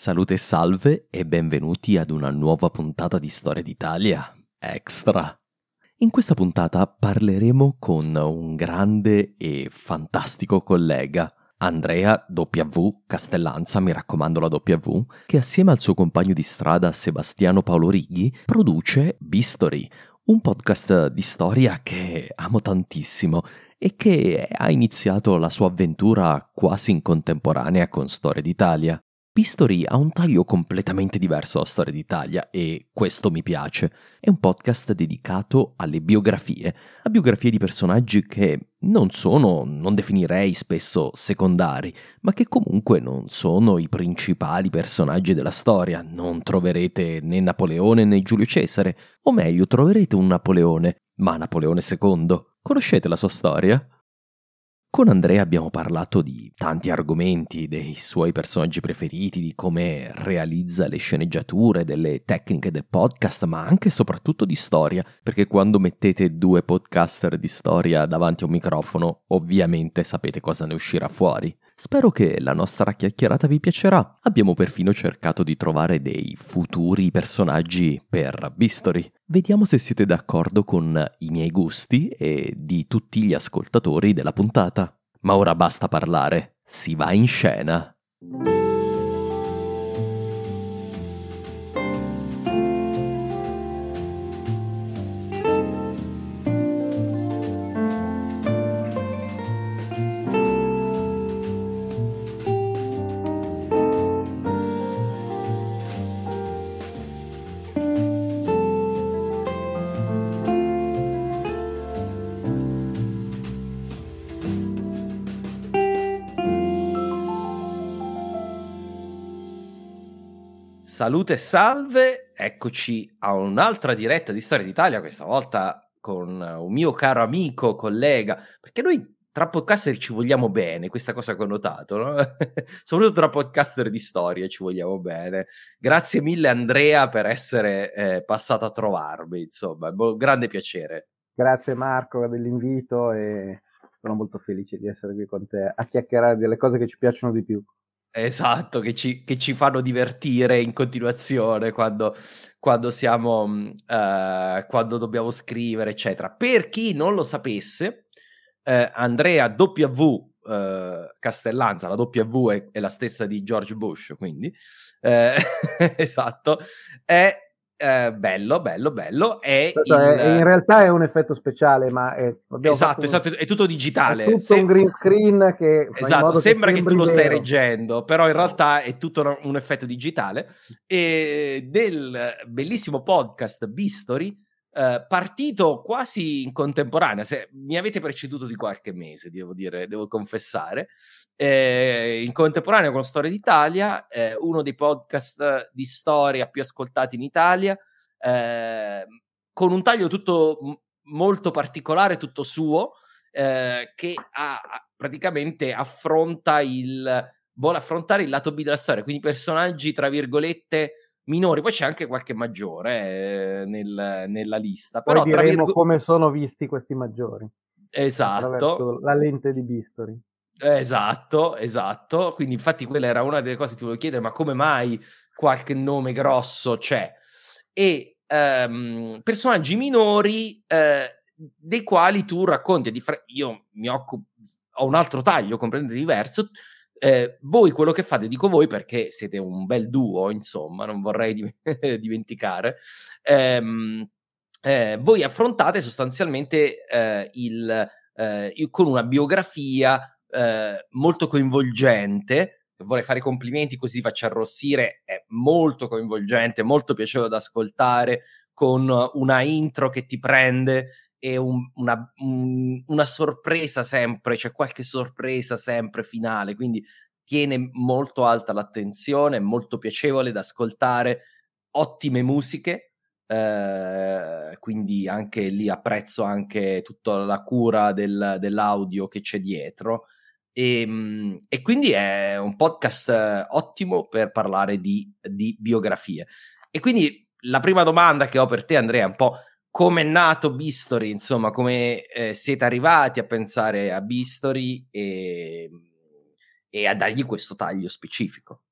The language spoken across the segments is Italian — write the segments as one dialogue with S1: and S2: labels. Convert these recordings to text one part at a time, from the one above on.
S1: Salute e salve e benvenuti ad una nuova puntata di Storia d'Italia Extra. In questa puntata parleremo con un grande e fantastico collega, Andrea W. Castellanza, mi raccomando la W, che assieme al suo compagno di strada Sebastiano Paolo Righi produce Bistory, un podcast di storia che amo tantissimo e che ha iniziato la sua avventura quasi in contemporanea con Storia d'Italia. History ha un taglio completamente diverso alla storia d'Italia e questo mi piace. È un podcast dedicato alle biografie, a biografie di personaggi che non sono, non definirei spesso secondari, ma che comunque non sono i principali personaggi della storia. Non troverete né Napoleone né Giulio Cesare, o meglio troverete un Napoleone, ma Napoleone II. Conoscete la sua storia? Con Andrea abbiamo parlato di tanti argomenti, dei suoi personaggi preferiti, di come realizza le sceneggiature, delle tecniche del podcast, ma anche e soprattutto di storia, perché quando mettete due podcaster di storia davanti a un microfono, ovviamente sapete cosa ne uscirà fuori. Spero che la nostra chiacchierata vi piacerà. Abbiamo perfino cercato di trovare dei futuri personaggi per Bistory. Vediamo se siete d'accordo con i miei gusti e di tutti gli ascoltatori della puntata. Ma ora basta parlare, si va in scena. Salute e salve, eccoci a un'altra diretta di Storia d'Italia, questa volta con un mio caro amico, collega, perché noi tra podcaster ci vogliamo bene, questa cosa che ho notato, no? soprattutto tra podcaster di storia ci vogliamo bene. Grazie mille Andrea per essere eh, passato a trovarmi, insomma, bo- grande piacere.
S2: Grazie Marco dell'invito e sono molto felice di essere qui con te a chiacchierare delle cose che ci piacciono di più.
S1: Esatto, che ci, che ci, fanno divertire in continuazione quando, quando siamo, uh, quando dobbiamo scrivere, eccetera. Per chi non lo sapesse, uh, Andrea W. Uh, Castellanza, la W è, è, la stessa di George Bush, quindi esatto, è eh, bello, bello, bello. È
S2: il... è, in realtà è un effetto speciale, ma è,
S1: esatto, esatto, è tutto digitale.
S2: È tutto Sem- un green screen che
S1: esatto, sembra che, che tu lo stai reggendo, però in realtà è tutto un, un effetto digitale. E del bellissimo podcast Bistory, eh, partito quasi in contemporanea, se mi avete preceduto di qualche mese, devo dire, devo confessare, eh, in contemporanea con Storia d'Italia, eh, uno dei podcast di storia più ascoltati in Italia, eh, con un taglio tutto m- molto particolare, tutto suo, eh, che ha, praticamente affronta il, vuole affrontare il lato B della storia, quindi personaggi, tra virgolette, minori, poi c'è anche qualche maggiore eh, nel, nella lista. Però
S2: poi diremo virgo... come sono visti questi maggiori.
S1: Esatto.
S2: La lente di Bistory.
S1: Esatto, esatto. Quindi, infatti, quella era una delle cose che ti volevo chiedere: ma come mai qualche nome grosso c'è? E um, personaggi minori eh, dei quali tu racconti. Io mi occupo, ho un altro taglio completamente diverso. Eh, voi quello che fate, dico voi perché siete un bel duo, insomma, non vorrei di- dimenticare. Ehm, eh, voi affrontate sostanzialmente eh, il, eh, con una biografia eh, molto coinvolgente. Vorrei fare complimenti così vi faccio arrossire, è molto coinvolgente, molto piacevole da ascoltare, con una intro che ti prende e un, una, un, una sorpresa sempre, c'è qualche sorpresa sempre finale, quindi tiene molto alta l'attenzione, è molto piacevole da ascoltare, ottime musiche, eh, quindi anche lì apprezzo anche tutta la cura del, dell'audio che c'è dietro. E, ehm, e, quindi è un podcast ottimo per parlare di, di biografie. E quindi la prima domanda che ho per te, Andrea, è un po' come è nato Bistori, insomma, come eh, siete arrivati a pensare a Bistori e, e, a dargli questo taglio specifico?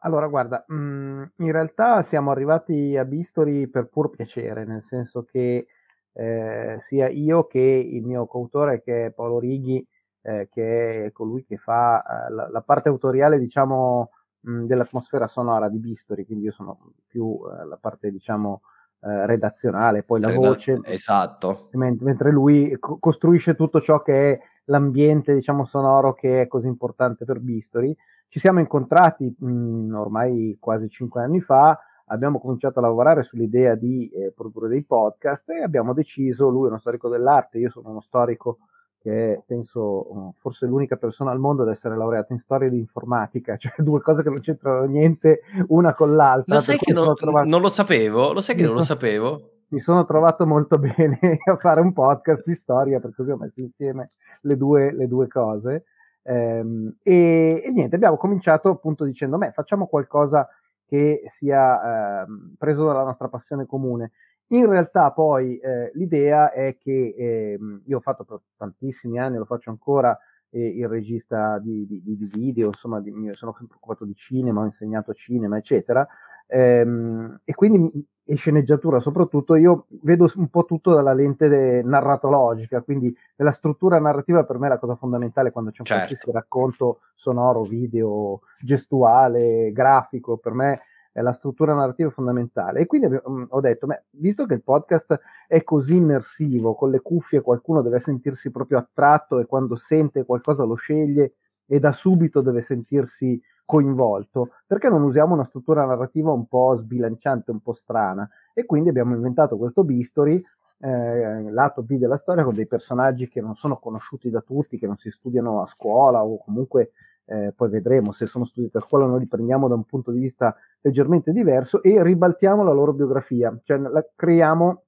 S2: Allora, guarda, mm, in realtà siamo arrivati a Bistori per pur piacere, nel senso che eh, sia io che il mio coautore, che è Paolo Righi, eh, che è colui che fa eh, la, la, parte autoriale, diciamo, mh, mm, dell'atmosfera sonora di Bistori, quindi io sono più eh, la parte, diciamo, eh, redazionale, poi la voce.
S1: Esatto.
S2: Mentre, mentre lui co- costruisce tutto ciò che è l'ambiente, diciamo, sonoro che è così importante per Bistori. Ci siamo incontrati mh, mm, ormai quasi cinque anni fa, abbiamo cominciato a lavorare sull'idea di eh, produrre dei podcast e abbiamo deciso, lui è uno storico dell'arte, io sono uno storico che è, penso, forse l'unica persona al mondo ad essere laureata in storia di informatica, cioè due cose che non c'entrano niente una con l'altra.
S1: Lo sai che non, trovato... non, lo sapevo, lo sai che non lo sapevo?
S2: Mi sono trovato molto bene a fare un podcast di storia, per così ho messo insieme le due, le due cose. Ehm, e, e, niente, abbiamo cominciato appunto dicendo, beh, facciamo qualcosa che sia ehm, preso dalla nostra passione comune. In realtà poi eh, l'idea è che eh, io ho fatto per tantissimi anni, lo faccio ancora, eh, il regista di, di, di, video, insomma, di, sono sempre preoccupato di cinema, ho insegnato cinema, eccetera, ehm, e quindi e sceneggiatura soprattutto, io vedo un po' tutto dalla lente narratologica, quindi nella struttura narrativa per me è la cosa fondamentale quando c'è un certo. racconto sonoro, video, gestuale, grafico, per me è la struttura narrativa fondamentale. E quindi abbiamo, ho detto, beh, visto che il podcast è così immersivo, con le cuffie qualcuno deve sentirsi proprio attratto e quando sente qualcosa lo sceglie e da subito deve sentirsi coinvolto, perché non usiamo una struttura narrativa un po' sbilanciante, un po' strana? E quindi abbiamo inventato questo Bistory, eh, lato B della storia, con dei personaggi che non sono conosciuti da tutti, che non si studiano a scuola o comunque eh, poi vedremo se sono studiati a scuola, noi li prendiamo da un punto di vista leggermente diverso e ribaltiamo la loro biografia, cioè la, creiamo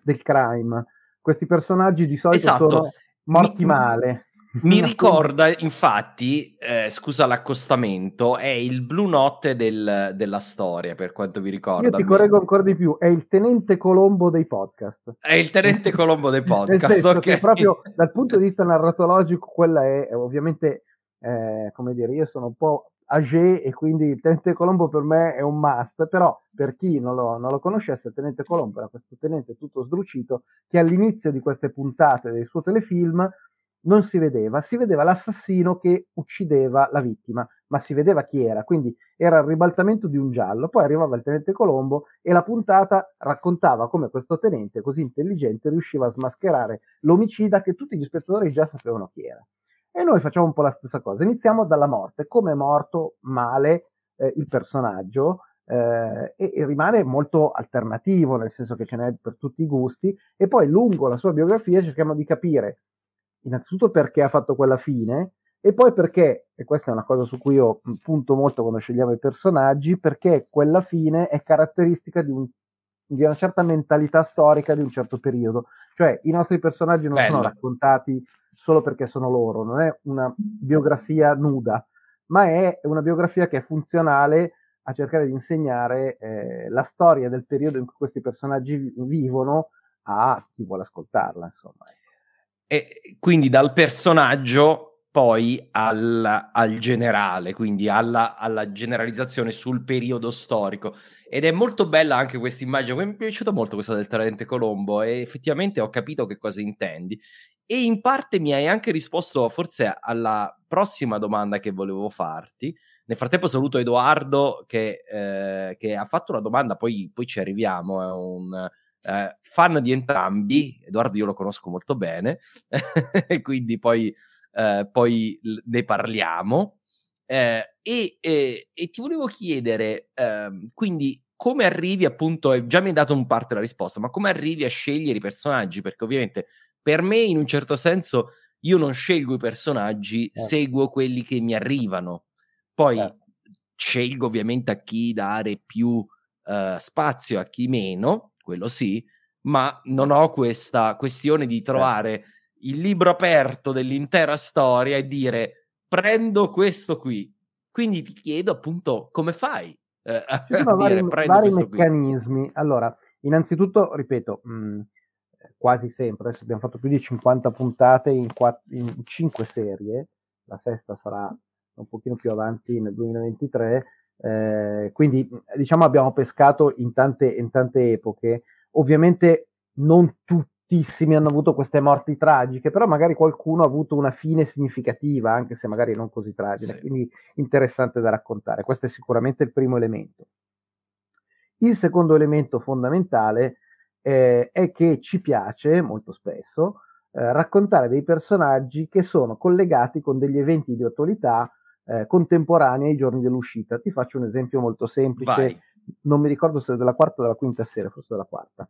S2: del crime. Questi personaggi di solito esatto. sono morti mi, male.
S1: Mi ricorda, infatti, eh, scusa l'accostamento, è il Blue Note del, della storia, per quanto vi ricorda.
S2: Io ti correggo ancora di più, è il tenente Colombo dei podcast.
S1: È il tenente Colombo dei podcast, okay.
S2: proprio dal punto di vista narratologico, quella è, è ovviamente eh, come dire, io sono un po' age e quindi Tenente Colombo per me è un must, però per chi non lo, non lo conoscesse, Tenente Colombo era questo tenente tutto sdrucito che all'inizio di queste puntate del suo telefilm non si vedeva, si vedeva l'assassino che uccideva la vittima, ma si vedeva chi era, quindi era il ribaltamento di un giallo, poi arrivava il tenente Colombo e la puntata raccontava come questo tenente così intelligente riusciva a smascherare l'omicida che tutti gli spettatori già sapevano chi era. E noi facciamo un po' la stessa cosa. Iniziamo dalla morte, come è morto male eh, il personaggio eh, e, e, rimane molto alternativo, nel senso che ce n'è per tutti i gusti, e poi lungo la sua biografia cerchiamo di capire innanzitutto perché ha fatto quella fine e poi perché, e questa è una cosa su cui io punto molto quando scegliamo i personaggi, perché quella fine è caratteristica di, un, di una certa mentalità storica di un certo periodo. Cioè i nostri personaggi non Bello. sono raccontati solo perché sono loro, non è una biografia nuda, ma è una biografia che è funzionale a cercare di insegnare eh, la storia del periodo in cui questi personaggi vivono a chi vuole ascoltarla. Insomma.
S1: E quindi dal personaggio poi al, al generale, quindi alla, alla, generalizzazione sul periodo storico. Ed è molto bella anche questa immagine, mi è piaciuta molto questa del Tenente Colombo e effettivamente ho capito che cosa intendi. e in parte mi hai anche risposto forse alla prossima domanda che volevo farti. Nel frattempo saluto Edoardo che, eh, che ha fatto una domanda, poi, poi ci arriviamo, è un eh, fan di entrambi, Edoardo io lo conosco molto bene, quindi poi, eh, poi ne parliamo. Eh, e, e, e, ti volevo chiedere, ehm, quindi come arrivi appunto, già mi hai dato un parte la risposta, ma come arrivi a scegliere i personaggi? Perché ovviamente per me in un certo senso io non scelgo i personaggi, eh. seguo quelli che mi arrivano. Poi eh. scelgo ovviamente a chi dare più uh, spazio, a chi meno, quello sì, ma non ho questa questione di trovare il libro aperto dell'intera storia e dire prendo questo qui. Quindi ti chiedo appunto come fai
S2: eh, a dire vari, vari meccanismi. Qui. Allora, innanzitutto, ripeto, mh, mm, quasi sempre, adesso abbiamo fatto più di 50 puntate in, quatt- in 5 serie, la sesta sarà un pochino più avanti nel 2023, eh, quindi diciamo abbiamo pescato in tante, in tante epoche, ovviamente non tuttissimi hanno avuto queste morti tragiche, però magari qualcuno ha avuto una fine significativa, anche se magari non così tragica, sì. quindi interessante da raccontare. Questo è sicuramente il primo elemento. Il secondo elemento fondamentale eh, è che ci piace molto spesso eh, raccontare dei personaggi che sono collegati con degli eventi di attualità eh, contemporanei ai giorni dell'uscita. Ti faccio un esempio molto semplice, Vai. non mi ricordo se è della quarta o della quinta sera, forse della quarta.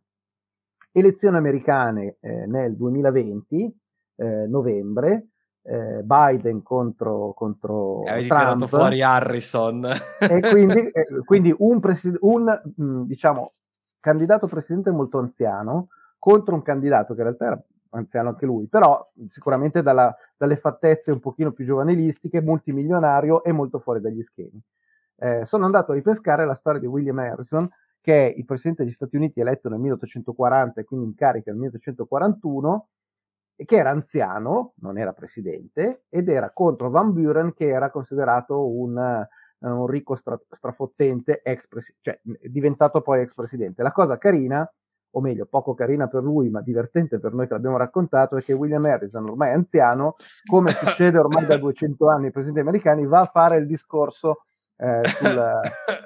S2: Elezioni americane eh, nel 2020, eh, novembre, eh, Biden contro, contro
S1: Avevi Trump. tirato fuori Harrison.
S2: e quindi, eh, quindi un, presi- un mh, diciamo, candidato presidente molto anziano contro un candidato che in realtà era anziano anche lui, però sicuramente dalla, dalle fattezze un pochino più giovanilistiche, multimilionario e molto fuori dagli schemi. Eh, sono andato a ripescare la storia di William Harrison, che è il presidente degli Stati Uniti eletto nel 1840 e quindi in carica nel 1841, e che era anziano, non era presidente, ed era contro Van Buren, che era considerato un un ricco stra- strafottente ex cioè diventato poi ex presidente. La cosa carina, o meglio, poco carina per lui, ma divertente per noi che l'abbiamo raccontato, è che William Harrison, ormai anziano, come succede ormai da 200 anni ai presidenti americani, va a fare il discorso eh, sul,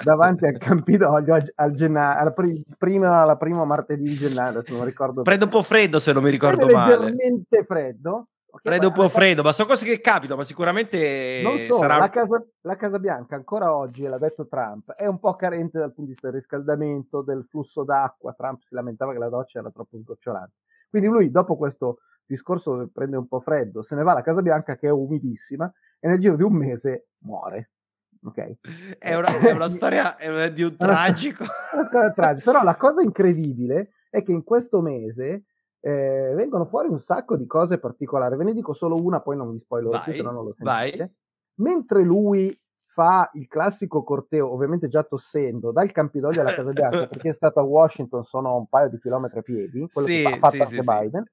S2: davanti al Campidoglio al, al gennaio, alla, pri- prima, alla prima martedì di gennaio, se non ricordo.
S1: Freddo un po' freddo, se non mi ricordo male.
S2: Leggermente freddo,
S1: Okay, freddo un po' freddo, ma sono cose che capitano, ma sicuramente
S2: non solo,
S1: sarà...
S2: la, casa, la Casa Bianca ancora oggi, l'ha detto Trump, è un po' carente dal punto di vista del riscaldamento, del flusso d'acqua. Trump si lamentava che la doccia era troppo sgocciolante. Quindi lui, dopo questo discorso prende un po' freddo, se ne va alla Casa Bianca che è umidissima e nel giro di un mese muore. Okay.
S1: È, una, è una storia è di un tragico.
S2: Però la cosa incredibile è che in questo mese eh, vengono fuori un sacco di cose particolari. Ve ne dico solo una, poi non vi spoilerò vai, più, se no non lo sentite. Vai. Mentre lui fa il classico corteo, ovviamente già tossendo, dal Campidoglio alla Casa Bianca, perché è stato a Washington, sono un paio di chilometri a piedi, quello sì, che ha fatto sì, anche sì, Biden.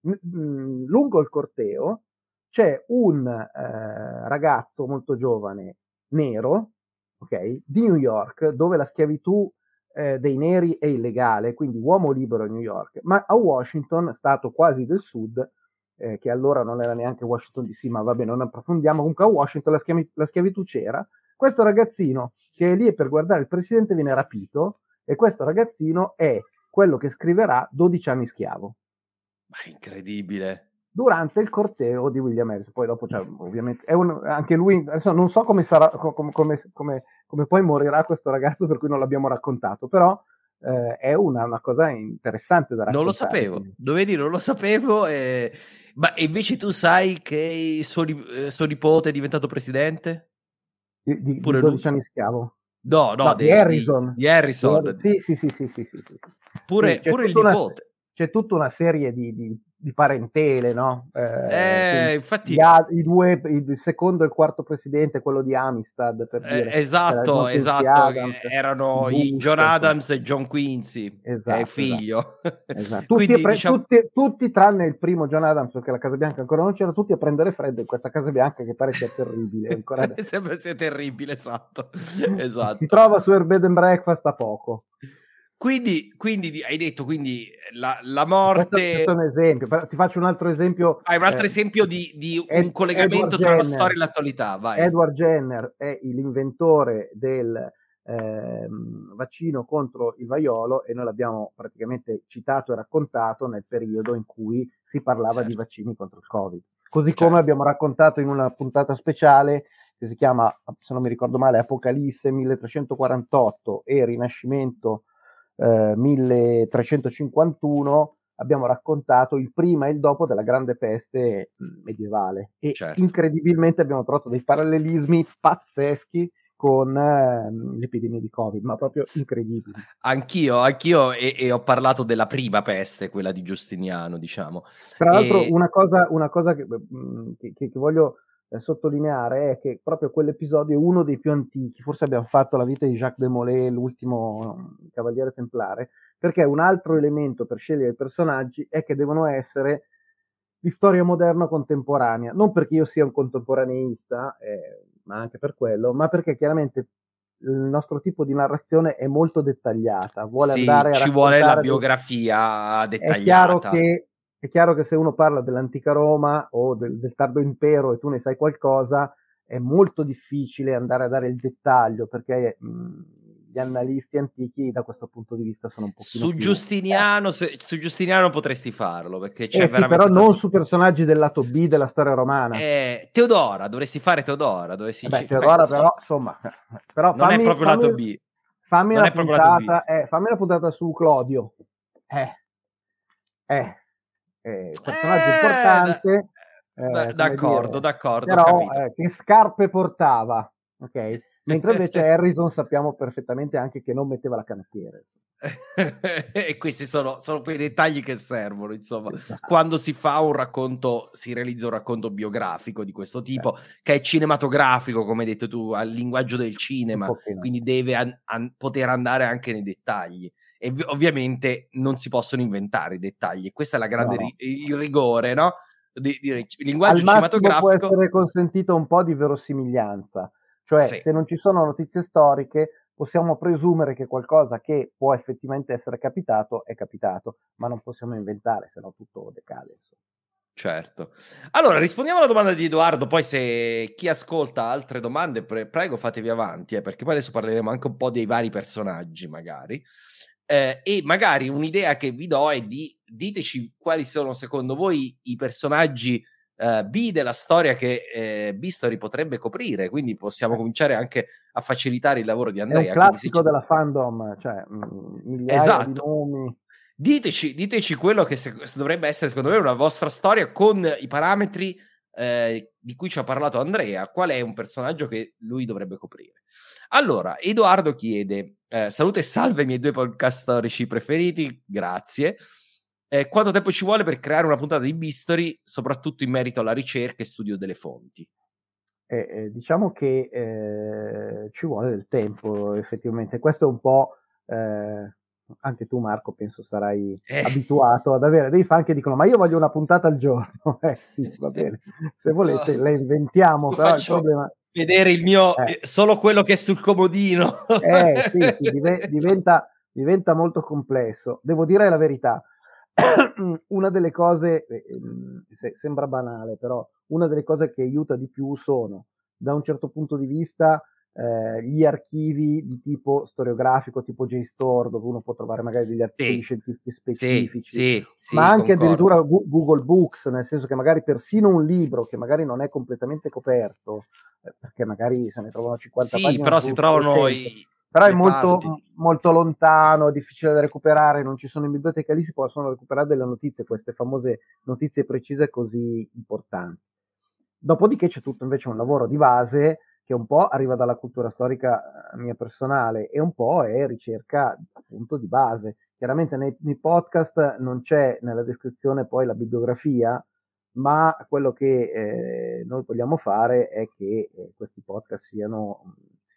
S2: Sì. lungo il corteo c'è un eh, ragazzo molto giovane, nero, ok, di New York, dove la schiavitù eh, dei neri è illegale, quindi uomo libero a New York, ma a Washington, stato quasi del sud, eh, che allora non era neanche Washington DC, ma va bene, non approfondiamo, comunque a Washington la, schiavi- la schiavitù c'era, questo ragazzino che è lì per guardare il presidente viene rapito e questo ragazzino è quello che scriverà 12 anni schiavo.
S1: Ma incredibile
S2: durante il corteo di William Harris. Poi dopo, cioè, ovviamente, un, anche lui, adesso non so come, sarà, come, come, come, poi morirà questo ragazzo per cui non l'abbiamo raccontato, però eh, è una, una, cosa interessante da raccontare.
S1: Non lo sapevo, dovedi non lo sapevo, eh, ma invece tu sai che suo, eh, suo nipote è diventato presidente?
S2: Di, di, Pure di 12 lui. anni schiavo.
S1: No, no, no
S2: di, Harrison.
S1: Di, Harrison.
S2: Sì, sì, sì, sì, sì, sì, sì.
S1: Pure, pure il nipote. Una,
S2: c'è tutta una serie di, di parentele, no?
S1: Eh, eh infatti...
S2: I, due, il secondo e il quarto presidente, quello di Amistad, per
S1: eh, dire. esatto, esatto, Adams, erano i John Adams e John Quincy, esatto, che è esatto. figlio.
S2: Esatto. Tutti, Quindi, pre- diciamo... tutti, tutti, tranne il primo John Adams, perché la Casa Bianca ancora non c'era, tutti a prendere freddo in questa Casa Bianca che pare sia terribile. Ancora
S1: Sembra sia terribile, esatto. esatto.
S2: Si trova su Airbed and Breakfast a poco.
S1: Quindi, quindi, hai detto quindi la, la morte.
S2: Questo è un esempio, ti faccio un altro esempio.
S1: Hai un altro eh, esempio di, di Ed, un collegamento Edward tra Jenner, la storia e l'attualità. Vai.
S2: Edward Jenner è l'inventore del eh, vaccino contro il vaiolo e noi l'abbiamo praticamente citato e raccontato nel periodo in cui si parlava certo. di vaccini contro il Covid. Così certo. come abbiamo raccontato in una puntata speciale che si chiama, se non mi ricordo male, Apocalisse 1348 e Rinascimento eh, 1351 abbiamo raccontato il prima e il dopo della grande peste medievale e certo. incredibilmente abbiamo trovato dei parallelismi pazzeschi con eh, l'epidemia di Covid, ma proprio incredibili.
S1: Anch'io, anch'io e, e, ho parlato della prima peste, quella di Giustiniano, diciamo.
S2: Tra l'altro, e... una cosa, una cosa che, che, che, voglio eh, sottolineare è che proprio quell'episodio è uno dei più antichi, forse abbiamo fatto la vita di Jacques de Molay, l'ultimo mm, cavaliere templare, perché un altro elemento per scegliere i personaggi è che devono essere di storia moderna contemporanea, non perché io sia un contemporaneista, eh, ma anche per quello, ma perché chiaramente il nostro tipo di narrazione è molto dettagliata, vuole sì, andare a
S1: ci vuole la biografia dettagliata.
S2: È chiaro che è chiaro che se uno parla dell'antica Roma o del, del tardo impero e tu ne sai qualcosa, è molto difficile andare a dare il dettaglio perché mh, gli analisti antichi da questo punto di vista sono un po'
S1: su più Giustiniano se, su Giustiniano potresti farlo perché c'è
S2: eh
S1: sì,
S2: però non su personaggi del lato B della storia romana.
S1: Eh, Teodora dovresti fare Teodora dovresti
S2: Beh, Teodora Beh, però insomma però
S1: non
S2: fammi,
S1: è proprio
S2: fammi,
S1: lato B.
S2: fammi, non una puntata, eh, fammi una puntata su Clodio. Eh. Eh eh, personaggio eh, importante.
S1: Eh, d'accordo, dire. d'accordo.
S2: Però eh, che scarpe portava, ok? Mentre invece Harrison sappiamo perfettamente anche che non metteva la canottiera.
S1: e questi sono, sono, quei dettagli che servono, insomma, esatto. quando si fa un racconto, si realizza un racconto biografico di questo tipo, certo. che è cinematografico, come hai detto tu, al linguaggio del cinema, quindi deve an- an- poter andare anche nei dettagli e ovviamente non si possono inventare i dettagli. Questa è la grande il rigore, no? Di, di, il linguaggio Al cinematografico
S2: può essere consentito un po' di verosimiglianza, cioè sì. se non ci sono notizie storiche possiamo presumere che qualcosa che può effettivamente essere capitato è capitato, ma non possiamo inventare, se no tutto decade.
S1: Certo. Allora, rispondiamo alla domanda di Edoardo, poi se chi ascolta altre domande, pre- prego fatevi avanti, eh, perché poi adesso parleremo anche un po' dei vari personaggi, magari. Eh, e magari un'idea che vi do è di diteci quali sono secondo voi i personaggi eh, B della storia che eh, Bistory potrebbe coprire, quindi possiamo eh. cominciare anche a facilitare il lavoro di Andrea. È
S2: un classico della fandom, cioè migliaia esatto. di nomi.
S1: Diteci, diteci quello che se, se dovrebbe essere secondo me una vostra storia con i parametri eh, di cui ci ha parlato Andrea, qual è un personaggio che lui dovrebbe coprire. Allora, Edoardo chiede, eh, salute e salve i miei due podcast storici preferiti, grazie. Eh, quanto tempo ci vuole per creare una puntata di Bistory, soprattutto in merito alla ricerca e studio delle fonti?
S2: Eh, eh diciamo che eh, ci vuole del tempo, effettivamente. Questo è un po' anche tu Marco penso sarai abituato ad avere dei fan che dicono ma io voglio una puntata al giorno eh sì va bene se volete le inventiamo però il problema
S1: vedere il mio eh. solo quello che è sul comodino
S2: eh sì, sì diventa, diventa molto complesso devo dire la verità una delle cose ehm, sembra banale però una delle cose che aiuta di più sono da un certo punto di vista eh, gli archivi di tipo storiografico, tipo JSTOR, dove uno può trovare magari degli archivi sì, scientifici specifici,
S1: sì, sì,
S2: ma anche concordo. addirittura Google Books, nel senso che magari persino un libro che magari non è completamente coperto, eh, perché magari se ne trovano 50
S1: sì, però si trovano i,
S2: però è molto, molto, lontano, difficile da recuperare, non ci sono in biblioteca, lì si possono recuperare delle notizie, queste famose notizie precise così importanti. Dopodiché c'è tutto invece un lavoro di base che un po' arriva dalla cultura storica eh, mia personale e un po' è ricerca appunto di base. Chiaramente nei, nei podcast non c'è nella descrizione poi la bibliografia, ma quello che eh, noi vogliamo fare è che eh, questi podcast siano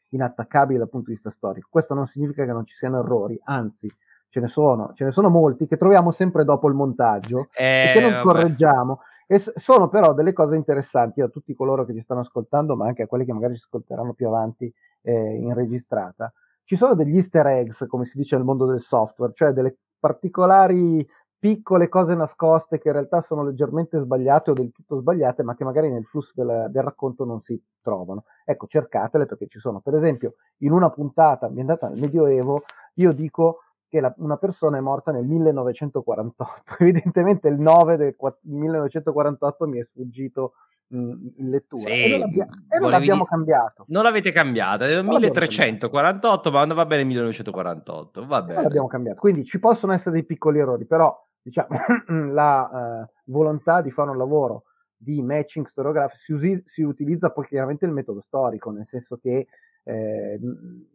S2: inattaccabili dal punto di vista storico. Questo non significa che non ci siano errori, anzi ce ne sono, ce ne sono molti che troviamo sempre dopo il montaggio eh, e che non vabbè. correggiamo e sono però delle cose interessanti a tutti coloro che ci stanno ascoltando, ma anche a quelli che magari ci ascolteranno più avanti eh, in registrata, ci sono degli easter eggs, come si dice nel mondo del software, cioè delle particolari piccole cose nascoste che in realtà sono leggermente sbagliate o del tutto sbagliate, ma che magari nel flusso del, del racconto non si trovano. Ecco, cercatele perché ci sono. Per esempio, in una puntata ambientata nel Medioevo, io dico che la, una persona è morta nel 1948. Evidentemente il 9 del 1948 mi è sfuggito in lettura sì, e non, l'abbia- e non l'abbiamo di... cambiato.
S1: Non l'avete cambiata, è 1348, ma andava bene 1948, va bene.
S2: Non l'abbiamo cambiato, quindi ci possono essere dei piccoli errori, però diciamo la uh, volontà di fare un lavoro di matching storiografico si, usi- si, utilizza poi chiaramente il metodo storico, nel senso che eh,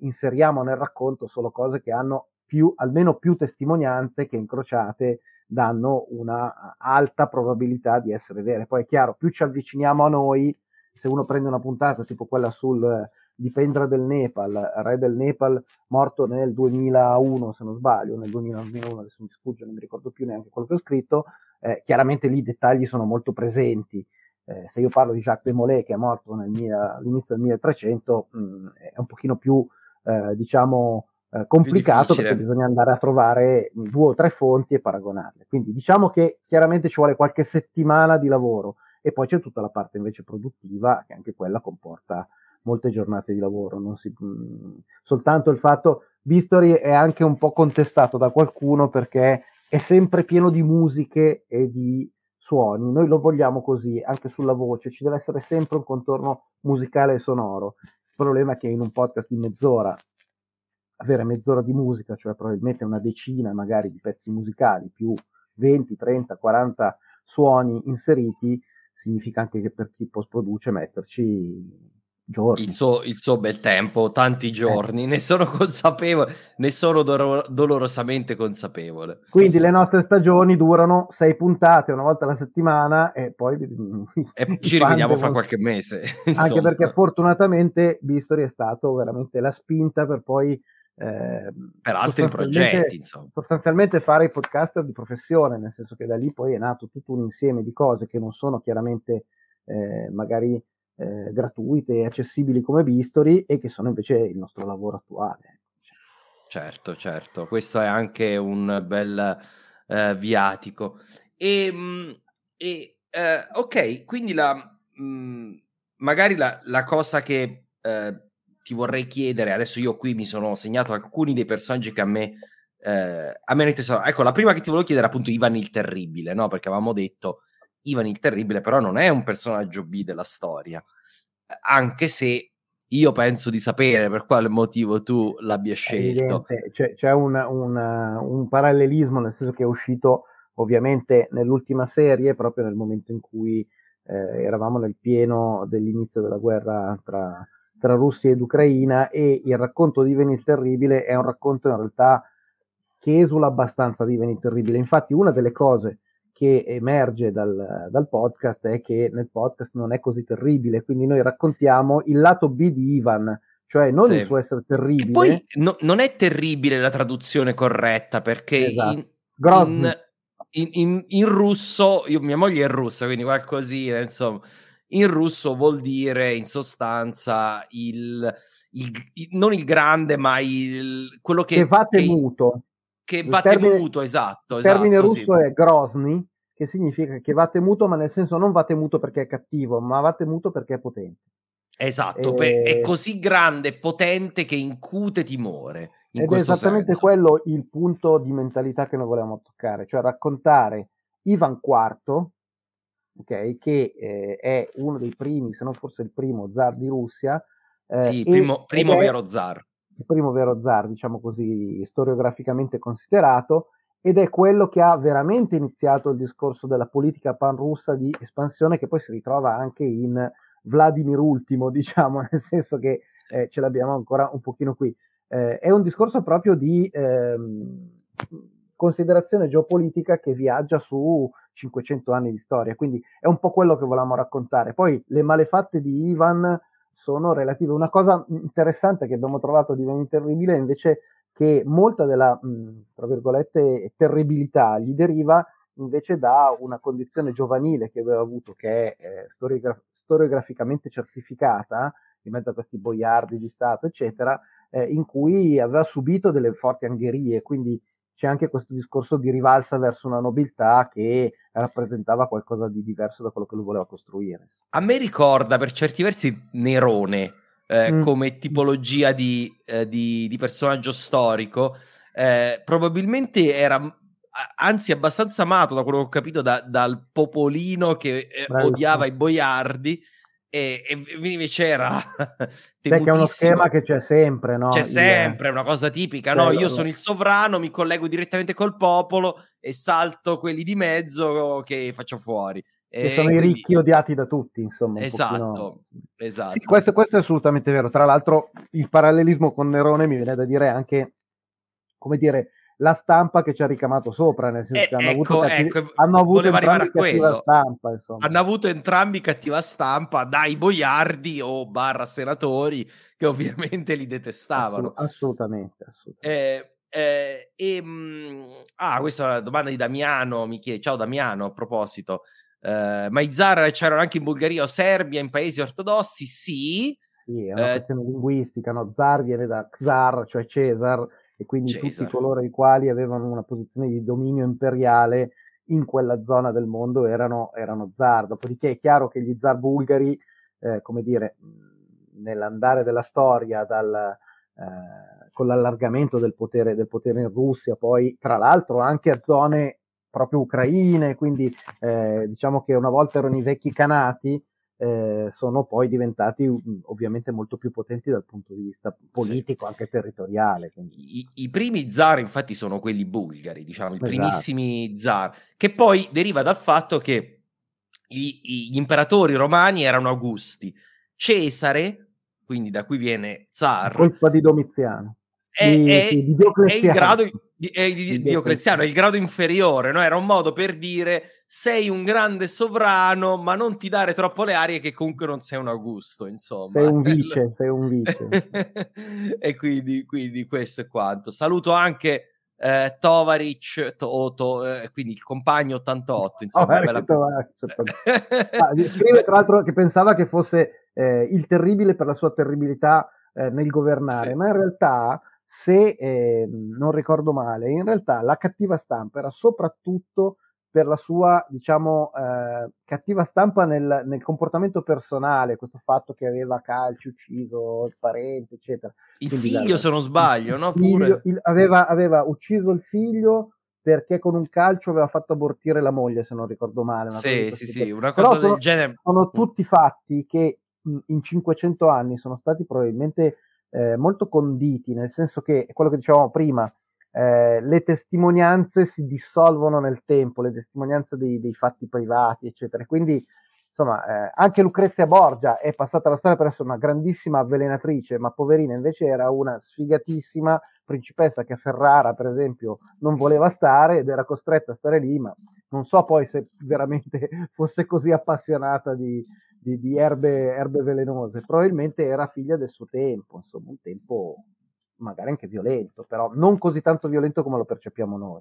S2: inseriamo nel racconto solo cose che hanno più, almeno più testimonianze che incrociate danno una alta probabilità di essere vere. Poi è chiaro, più ci avviciniamo a noi, se uno prende una puntata tipo quella sul dipendere del Nepal, re del Nepal morto nel 2001 se non sbaglio, nel 2001 adesso mi sfugge, non mi ricordo più neanche quello che ho scritto, eh, chiaramente lì i dettagli sono molto presenti. Eh, se io parlo di Jacques de Molay che è morto mia, all'inizio del 1300 mh, mm, è un pochino più eh, diciamo eh, complicato perché bisogna andare a trovare due o tre fonti e paragonarle. Quindi diciamo che chiaramente ci vuole qualche settimana di lavoro e poi c'è tutta la parte invece produttiva che anche quella comporta molte giornate di lavoro. Si, mh, mm, soltanto il fatto, Vistori è anche un po' contestato da qualcuno perché è sempre pieno di musiche e di suoni. Noi lo vogliamo così, anche sulla voce, ci deve essere sempre un contorno musicale e sonoro. Il problema è che in un podcast di mezz'ora avere mezz'ora di musica, cioè probabilmente una decina magari di pezzi musicali più 20, 30, 40 suoni inseriti, significa anche che per chi post produce metterci giorni.
S1: Il suo, il suo, bel tempo, tanti eh. giorni, eh. ne sono consapevole, ne sono do- dolorosamente consapevole.
S2: Quindi le nostre stagioni durano sei puntate una volta alla settimana e poi
S1: e ci rivediamo fra qualche mese.
S2: Anche perché fortunatamente Bistori è stato veramente la spinta per poi
S1: eh, per altri progetti, insomma.
S2: Sostanzialmente fare i podcaster di professione, nel senso che da lì poi è nato tutto un insieme di cose che non sono chiaramente eh, magari eh, gratuite accessibili come Bistori e che sono invece il nostro lavoro attuale.
S1: Certo, certo, questo è anche un bel eh, viatico. E, ehm, e eh, ok, quindi la, mh, mm, magari la, la, cosa che eh, ti vorrei chiedere, adesso io qui mi sono segnato alcuni dei personaggi che a me, eh, a me tesoro. Ecco, la prima che ti volevo chiedere è appunto Ivan il Terribile, no? Perché avevamo detto Ivan il Terribile però non è un personaggio B della storia, anche se io penso di sapere per quale motivo tu l'abbia scelto.
S2: C'è, c'è un, un, un, parallelismo, nel senso che è uscito ovviamente nell'ultima serie, proprio nel momento in cui eh, eravamo nel pieno dell'inizio della guerra tra tra Russia ed Ucraina e il racconto di Ivan il Terribile è un racconto in realtà che esula abbastanza di Ivan il Terribile. Infatti una delle cose che emerge dal, dal, podcast è che nel podcast non è così terribile, quindi noi raccontiamo il lato B di Ivan, cioè non sì. il suo essere terribile.
S1: poi no, non è terribile la traduzione corretta perché esatto. in, in, in, in, russo, io, mia moglie è russa, quindi qualcosina, insomma, in russo vuol dire in sostanza il, il, il non il grande, ma il, quello che,
S2: che va temuto.
S1: Che, che va termine, temuto, esatto.
S2: Il termine
S1: esatto,
S2: russo sì. è grosny, che significa che va temuto, ma nel senso non va temuto perché è cattivo, ma va temuto perché è potente.
S1: Esatto, e... è così grande e potente che incute timore. In
S2: Ed è esattamente
S1: senso.
S2: quello il punto di mentalità che noi volevamo toccare, cioè raccontare Ivan IV, okay, che eh, è uno dei primi, se non forse il primo zar di Russia.
S1: Eh, sì, primo, primo vero zar.
S2: Il primo vero zar, diciamo così, storiograficamente considerato, ed è quello che ha veramente iniziato il discorso della politica pan-russa di espansione che poi si ritrova anche in Vladimir Ultimo, diciamo, nel senso che eh, ce l'abbiamo ancora un pochino qui. Eh, è un discorso proprio di ehm, considerazione geopolitica che viaggia su 500 anni di storia, quindi è un po' quello che volevamo raccontare. Poi le malefatte di Ivan sono relative. Una cosa interessante che abbiamo trovato di Terribile è invece che molta della, tra virgolette, terribilità gli deriva invece da una condizione giovanile che aveva avuto, che è eh, storiogra- storiograficamente certificata, in mezzo a questi boiardi di Stato, eccetera, eh, in cui aveva subito delle forti angherie, quindi c'è anche questo discorso di rivalsa verso una nobiltà che rappresentava qualcosa di diverso da quello che lui voleva costruire.
S1: A me ricorda per certi versi Nerone eh, mm. come tipologia di, eh, di, di personaggio storico. Eh, probabilmente era anzi abbastanza amato da quello che ho capito da, dal popolino che eh, odiava i boiardi e, e invece era
S2: che è uno schema che c'è sempre no?
S1: c'è sempre, è una cosa tipica no? io sono il sovrano, mi collego direttamente col popolo e salto quelli di mezzo che faccio fuori
S2: che sono quindi... i ricchi odiati da tutti, insomma.
S1: Esatto, pochino... esatto.
S2: Sì, questo, questo, è assolutamente vero. Tra l'altro, il parallelismo con Nerone mi viene da dire anche, come dire, la stampa che ci ha ricamato sopra, nel senso eh, che hanno
S1: ecco,
S2: avuto,
S1: cattiv- ecco,
S2: hanno avuto entrambi cattiva stampa. Insomma.
S1: Hanno avuto entrambi cattiva stampa dai boiardi o barra senatori che ovviamente li detestavano.
S2: assolutamente, assolutamente.
S1: Eh, eh, e, mh, mm, ah, questa è una domanda di Damiano, mi chiede, ciao Damiano, a proposito, eh, ma i zar c'erano anche in Bulgaria o Serbia, in paesi ortodossi? Sì.
S2: Sì, è una eh, questione linguistica, no? Zar viene da Czar, cioè Cesar, e quindi Cesar. tutti coloro i quali avevano una posizione di dominio imperiale in quella zona del mondo erano, erano zar. Dopodiché è chiaro che gli zar bulgari, eh, come dire, nell'andare della storia, dal, eh, con l'allargamento del potere, del potere in Russia, poi tra l'altro anche a zone proprio ucraine, quindi eh, diciamo che una volta erano i vecchi canati, eh, sono poi diventati um, ovviamente molto più potenti dal punto di vista politico, sì. anche territoriale.
S1: I, I, primi zar infatti sono quelli bulgari, diciamo, esatto. i primissimi zar, che poi deriva dal fatto che i, gli imperatori romani erano Augusti, Cesare, quindi da cui viene zar.
S2: Colpa di Domiziano
S1: è, di, è, di è, il grado di, è di, Diocleziano, è il grado inferiore, no? era un modo per dire sei un grande sovrano, ma non ti dare troppo le arie che comunque non sei un Augusto, insomma.
S2: Sei un vice, sei un vice.
S1: e quindi, quindi, questo è quanto. Saluto anche eh, Tovaric, to, to, eh, quindi il compagno 88, insomma. Oh, bella...
S2: ah, scrive tra l'altro che pensava che fosse eh, il terribile per la sua terribilità eh, nel governare, sì. ma in realtà se eh, non ricordo male, in realtà la cattiva stampa era soprattutto per la sua, diciamo, eh, cattiva stampa nel, nel, comportamento personale, questo fatto che aveva calci, ucciso il parente, eccetera.
S1: Il Quindi figlio, la, se non sbaglio, no?
S2: Figlio, il, aveva, aveva, ucciso il figlio perché con un calcio aveva fatto abortire la moglie, se non ricordo male.
S1: sì, sì, sì, una cosa Però del
S2: sono,
S1: genere.
S2: Sono tutti fatti che in 500 anni sono stati probabilmente eh, molto conditi, nel senso che quello che dicevamo prima, eh, le testimonianze si dissolvono nel tempo, le testimonianze dei, dei fatti privati, eccetera. Quindi, insomma, eh, anche Lucrezia Borgia è passata alla storia per essere una grandissima avvelenatrice, ma poverina invece era una sfigatissima principessa che a Ferrara, per esempio, non voleva stare ed era costretta a stare lì, ma non so poi se veramente fosse così appassionata di, di, di erbe, erbe, velenose, probabilmente era figlia del suo tempo, insomma, un tempo magari anche violento, però non così tanto violento come lo percepiamo noi.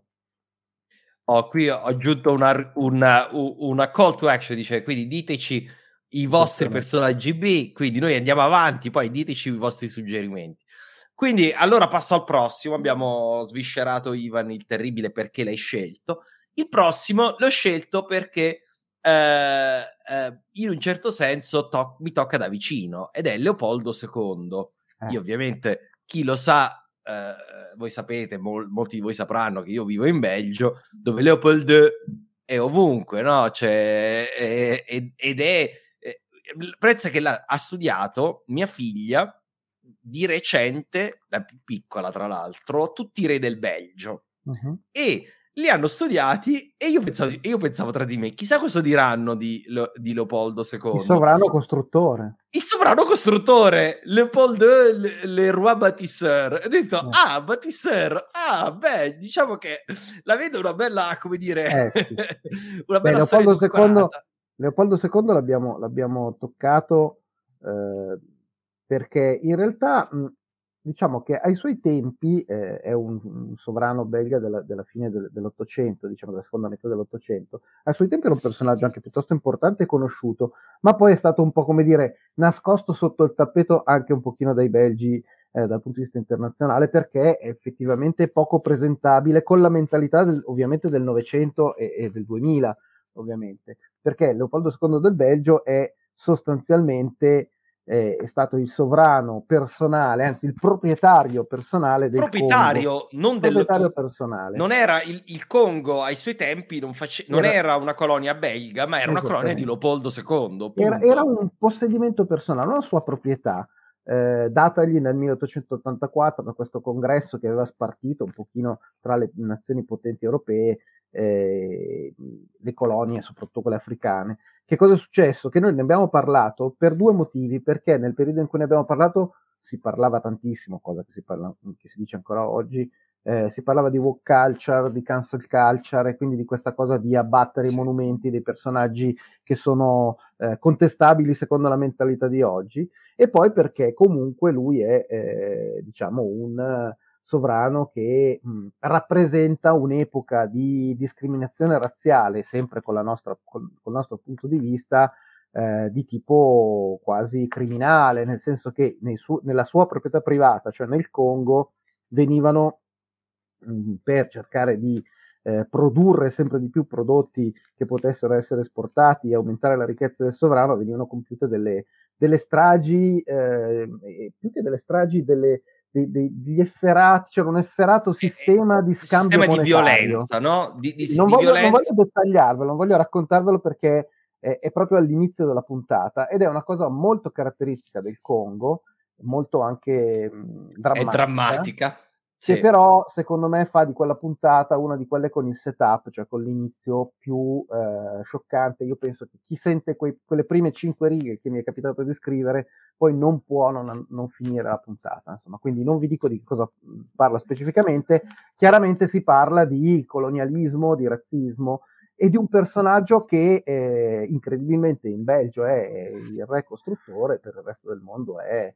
S1: Oh, qui ho aggiunto una, una, una call to action, dice, quindi diteci i vostri personaggi B, quindi noi andiamo avanti, poi diteci i vostri suggerimenti. Quindi allora passo al prossimo, abbiamo sviscerato Ivan il terribile perché l'hai scelto. Il prossimo l'ho scelto perché eh, eh, in un certo senso to- mi tocca da vicino ed è Leopoldo II. Eh. Io ovviamente, chi lo sa, eh, voi sapete, mol- molti di voi sapranno che io vivo in Belgio, dove Leopoldo è ovunque, no? Cioè, è, è, ed è... Prezza che ha studiato mia figlia di recente, la più piccola tra l'altro, tutti i re del Belgio. Uh-huh. E li hanno studiati e io pensavo, io pensavo tra di me, chissà cosa diranno di, di Leopoldo II.
S2: Il sovrano costruttore.
S1: Il sovrano costruttore, Leopoldo Le, Le Roi Bâtisseur. Ho detto, eh. ah, Bâtisseur, ah, beh, diciamo che la vedo una bella, come dire, eh, sì. una bella beh, Leopoldo II,
S2: Leopoldo II l'abbiamo, l'abbiamo toccato eh, perché in realtà... Mh, diciamo che ai suoi tempi eh, è un, un, sovrano belga della, della fine del, dell'Ottocento, diciamo della seconda metà dell'Ottocento. Ai suoi tempi era un personaggio anche piuttosto importante e conosciuto, ma poi è stato un po' come dire nascosto sotto il tappeto anche un pochino dai belgi eh, dal punto di vista internazionale perché è effettivamente poco presentabile con la mentalità del, ovviamente del Novecento e, e del 2000, ovviamente, perché Leopoldo II del Belgio è sostanzialmente eh, è stato il sovrano personale, anzi il proprietario personale del
S1: proprietario,
S2: Congo.
S1: non
S2: proprietario
S1: del
S2: personale.
S1: Non era il, il, Congo ai suoi tempi, non, face, non era, era, una colonia belga, ma era una colonia di Leopoldo II.
S2: Era, era, un possedimento personale, una sua proprietà. Eh, datagli nel 1884 da questo congresso che aveva spartito un pochino tra le nazioni potenti europee eh, le colonie, soprattutto quelle africane. Che cosa è successo? Che noi ne abbiamo parlato per due motivi, perché nel periodo in cui ne abbiamo parlato si parlava tantissimo, cosa che si, parla, che si dice ancora oggi, eh, si parlava di walk culture, di cancel culture e quindi di questa cosa di abbattere i monumenti dei personaggi che sono eh, contestabili secondo la mentalità di oggi e poi perché comunque lui è eh, diciamo un sovrano che mh, rappresenta un'epoca di discriminazione razziale, sempre con, nostra, con, con il nostro punto di vista, eh, di tipo quasi criminale, nel senso che su- nella sua proprietà privata, cioè nel Congo, venivano mh, per cercare di eh, produrre sempre di più prodotti che potessero essere esportati e aumentare la ricchezza del sovrano, venivano compiute delle, delle stragi, eh, più che delle stragi, delle, degli efferati, c'era un efferato sistema di scambio
S1: sistema di violenza, no?
S2: Di, di, non, di voglio, violenza. non, voglio, dettagliarvelo, non voglio raccontarvelo perché è, è, proprio all'inizio della puntata ed è una cosa molto caratteristica del Congo, molto anche mh, drammatica.
S1: È drammatica
S2: che però secondo me fa di quella puntata una di quelle con il setup, cioè con l'inizio più eh, scioccante. Io penso che chi sente quei, quelle prime cinque righe che mi è capitato di scrivere poi non può non, non, finire la puntata. Insomma, quindi non vi dico di cosa parla specificamente, chiaramente si parla di colonialismo, di razzismo e di un personaggio che eh, incredibilmente in Belgio è il re costruttore, per il resto del mondo è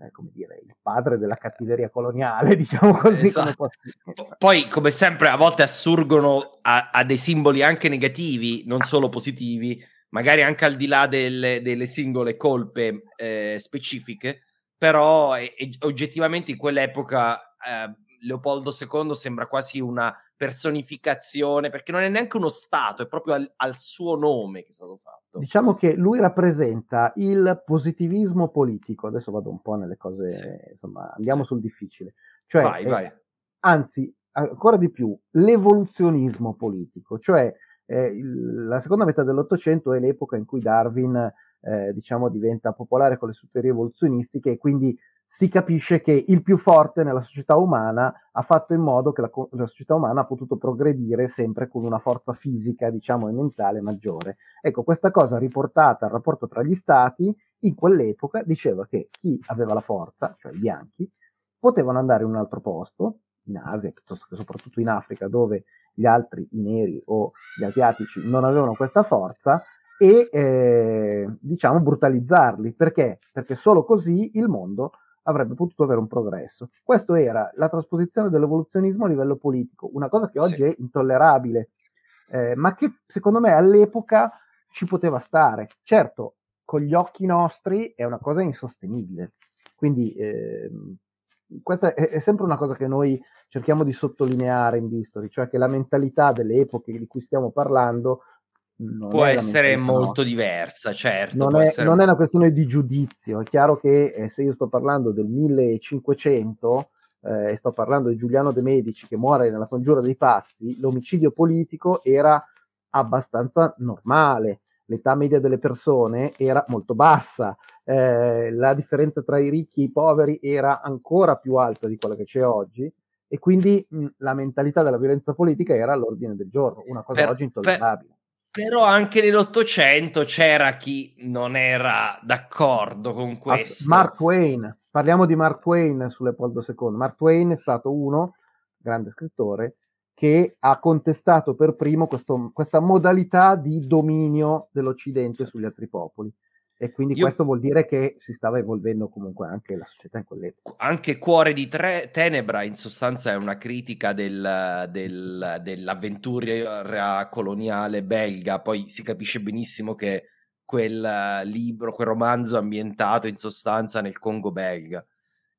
S2: eh, come dire, il padre della cattiveria coloniale, diciamo così.
S1: Esatto. Come Poi, come sempre, a volte assurgono a, a, dei simboli anche negativi, non solo positivi, magari anche al di là delle, delle singole colpe eh, specifiche, però è, è, oggettivamente in quell'epoca eh, Leopoldo II sembra quasi una personificazione, perché non è neanche uno Stato, è proprio al, al, suo nome che è stato fatto.
S2: Diciamo che lui rappresenta il positivismo politico, adesso vado un po' nelle cose, sì. insomma, andiamo sì. sul difficile. Cioè,
S1: vai, vai.
S2: Eh, anzi, ancora di più, l'evoluzionismo politico, cioè eh, il, la seconda metà dell'Ottocento è l'epoca in cui Darwin, eh, diciamo, diventa popolare con le sue teorie evoluzionistiche e quindi si capisce che il più forte nella società umana ha fatto in modo che la, la, società umana ha potuto progredire sempre con una forza fisica, diciamo, e mentale maggiore. Ecco, questa cosa riportata al rapporto tra gli stati, in quell'epoca diceva che chi aveva la forza, cioè i bianchi, potevano andare in un altro posto, in Asia, piuttosto che soprattutto in Africa, dove gli altri, i neri o gli asiatici, non avevano questa forza, e eh, diciamo brutalizzarli. Perché? Perché solo così il mondo avrebbe potuto avere un progresso. Questo era la trasposizione dell'evoluzionismo a livello politico, una cosa che oggi sì. è intollerabile, eh, ma che secondo me all'epoca ci poteva stare. Certo, con gli occhi nostri è una cosa insostenibile. Quindi eh, questa è, è, sempre una cosa che noi cerchiamo di sottolineare in Vistori, cioè che la mentalità delle epoche di cui stiamo parlando
S1: può essere molto diversa, certo.
S2: Non è,
S1: essere...
S2: non è, una questione di giudizio. È chiaro che eh, se io sto parlando del 1500 eh, e sto parlando di Giuliano de Medici che muore nella congiura dei pazzi, l'omicidio politico era abbastanza normale. L'età media delle persone era molto bassa, eh, la differenza tra i ricchi e i poveri era ancora più alta di quella che c'è oggi e quindi mh, la mentalità della violenza politica era all'ordine del giorno, una cosa
S1: per,
S2: oggi intollerabile.
S1: Per però anche nell'Ottocento c'era chi non era d'accordo con questo.
S2: Mark Twain, parliamo di Mark Twain su Leopoldo II. Mark Twain è stato uno, grande scrittore, che ha contestato per primo questo, questa modalità di dominio dell'Occidente sugli altri popoli. E quindi Io... questo vuol dire che si stava evolvendo comunque anche la società in quell'epoca.
S1: Anche Cuore di tre... Tenebra in sostanza è una critica del, del, dell'avventura coloniale belga, poi si capisce benissimo che quel libro, quel romanzo ambientato in sostanza nel Congo belga.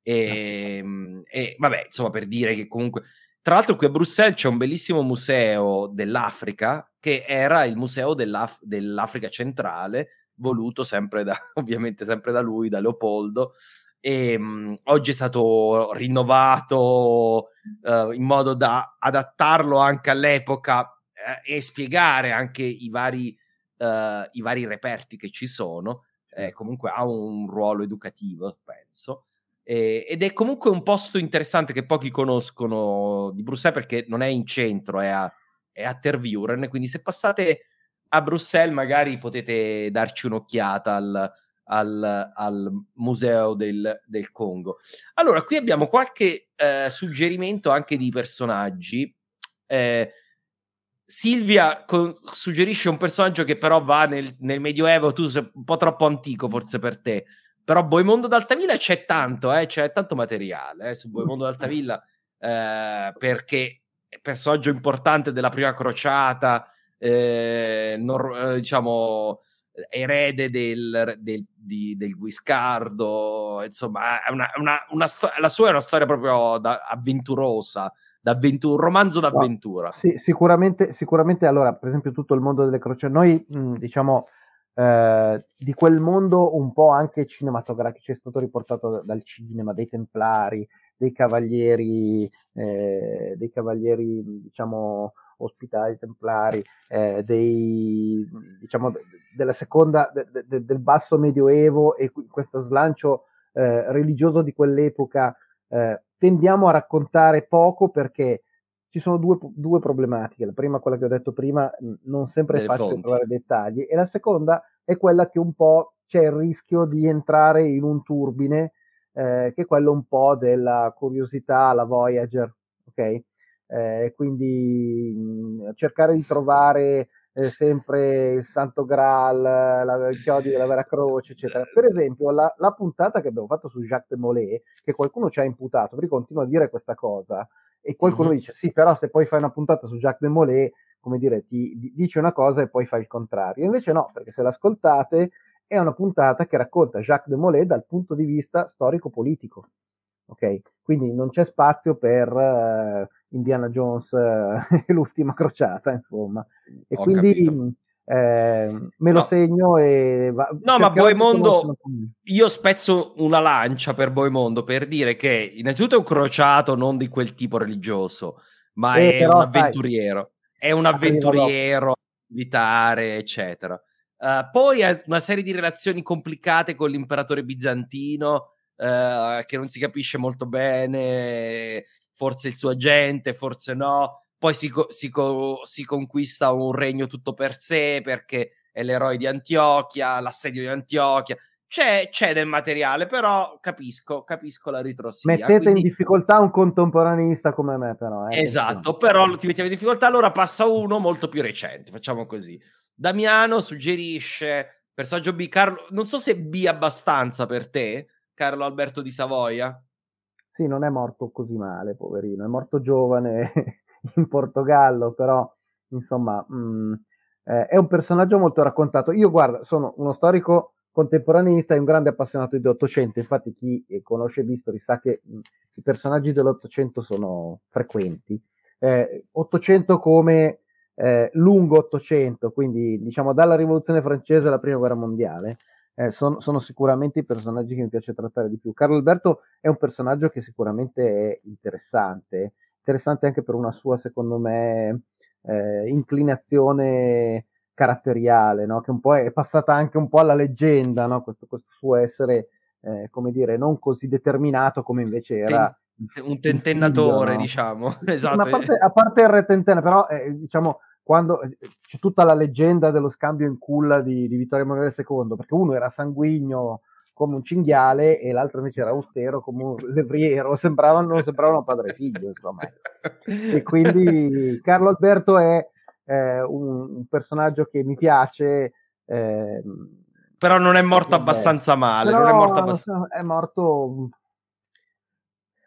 S1: E, ehm, e vabbè, insomma, per dire che comunque... Tra l'altro qui a Bruxelles c'è un bellissimo museo dell'Africa che era il museo dell'Af- dell'Africa centrale voluto sempre da, ovviamente sempre da lui, da Leopoldo. E mh, oggi è stato rinnovato uh, in modo da adattarlo anche all'epoca eh, e spiegare anche i vari, uh, i vari reperti che ci sono. Eh, comunque ha un ruolo educativo, penso. Ed è comunque un posto interessante che pochi conoscono di Bruxelles perché non è in centro, è a, è a Tervuren. Quindi se passate a Bruxelles magari potete darci un'occhiata al, al, al Museo del, del, Congo. Allora, qui abbiamo qualche eh, suggerimento anche di personaggi. Eh, Silvia con, suggerisce un personaggio che però va nel, nel, Medioevo, tu sei un po' troppo antico forse per te, però Boimondo d'Altavilla c'è tanto, eh, c'è tanto materiale eh, su Boimondo d'Altavilla eh, perché è personaggio importante della prima crociata, eh, nor- diciamo, erede del, del, di, del Guiscardo, insomma, è una, una, una sto- la sua è una storia proprio da- avventurosa, un romanzo d'avventura. No,
S2: sì, sicuramente, sicuramente, allora, per esempio, tutto il mondo delle croce, noi mh, diciamo eh, di quel mondo un po' anche cinematografico, è stato riportato dal cinema, dei templari, dei cavalieri, eh, dei cavalieri, diciamo, ospitali templari, eh, dei, diciamo, della seconda, de, de, del basso medioevo e questo slancio eh, religioso di quell'epoca, eh, tendiamo a raccontare poco perché ci sono due, due, problematiche. La prima, quella che ho detto prima, non sempre è facile fonti. trovare dettagli, e la seconda è quella che un po' c'è il rischio di entrare in un turbine, eh, che è quello un po' della curiosità, la Voyager, ok? Eh, quindi mh, cercare di trovare eh, sempre il Santo Graal, la, il chiodo della Vera Croce, eccetera. Per esempio, la, la, puntata che abbiamo fatto su Jacques de Molay, che qualcuno ci ha imputato, perché continua a dire questa cosa, e qualcuno mm-hmm. dice: Sì, però se poi fai una puntata su Jacques de Molay, come dire, ti, ti dice una cosa e poi fai il contrario. Invece no, perché se l'ascoltate è una puntata che racconta Jacques de Molay dal punto di vista storico-politico. Ok, quindi non c'è spazio per uh, Indiana Jones uh, e l'ultima crociata, insomma. E Ho quindi eh, me lo no. segno e
S1: va, no ma Boimondo io spezzo una lancia per Boimondo per dire che innanzitutto è un crociato non di quel tipo religioso ma eh, è però, un avventuriero sai, è un avventuriero militare eccetera uh, poi ha una serie di relazioni complicate con l'imperatore bizantino eh, che non si capisce molto bene, forse il suo agente, forse no. Poi si, si, si conquista un regno tutto per sé perché è l'eroe di Antiochia, l'assedio di Antiochia. C'è, c'è, del materiale, però capisco, capisco la ritrossia.
S2: Mettete quindi... in difficoltà un contemporaneista come me, però.
S1: Eh, esatto, però ti mettiamo in difficoltà, allora passa uno molto più recente, facciamo così. Damiano suggerisce personaggio B, Carlo, non so se B abbastanza per te, Carlo Alberto di Savoia?
S2: Sì, non è morto così male, poverino, è morto giovane in Portogallo, però insomma mh, mm, eh, è un personaggio molto raccontato. Io guarda, sono uno storico contemporaneista e un grande appassionato di Ottocento, infatti chi conosce Bistori sa che mh, mm, i personaggi dell'Ottocento sono frequenti. Eh, Ottocento come eh, lungo Ottocento, quindi diciamo dalla Rivoluzione francese alla Prima Guerra Mondiale eh, sono, sono, sicuramente i personaggi che mi piace trattare di più. Carlo Alberto è un personaggio che sicuramente è interessante, interessante anche per una sua, secondo me, eh, inclinazione caratteriale, no? che un po' è passata anche un po' alla leggenda, no? questo, questo, suo essere, eh, come dire, non così determinato come invece era.
S1: un tentennatore, figlio, no? diciamo. esatto.
S2: A parte, a parte il retentenne, però, eh, diciamo, quando eh, c'è tutta la leggenda dello scambio in culla di, di Vittorio Emanuele II, perché uno era sanguigno come un cinghiale e l'altro invece era austero come un levriero, sembravano, sembravano padre e figlio, insomma. E quindi Carlo Alberto è eh, un, un, personaggio che mi piace, eh,
S1: Però non è morto abbastanza male.
S2: Però,
S1: non è morto abbastanza...
S2: È morto...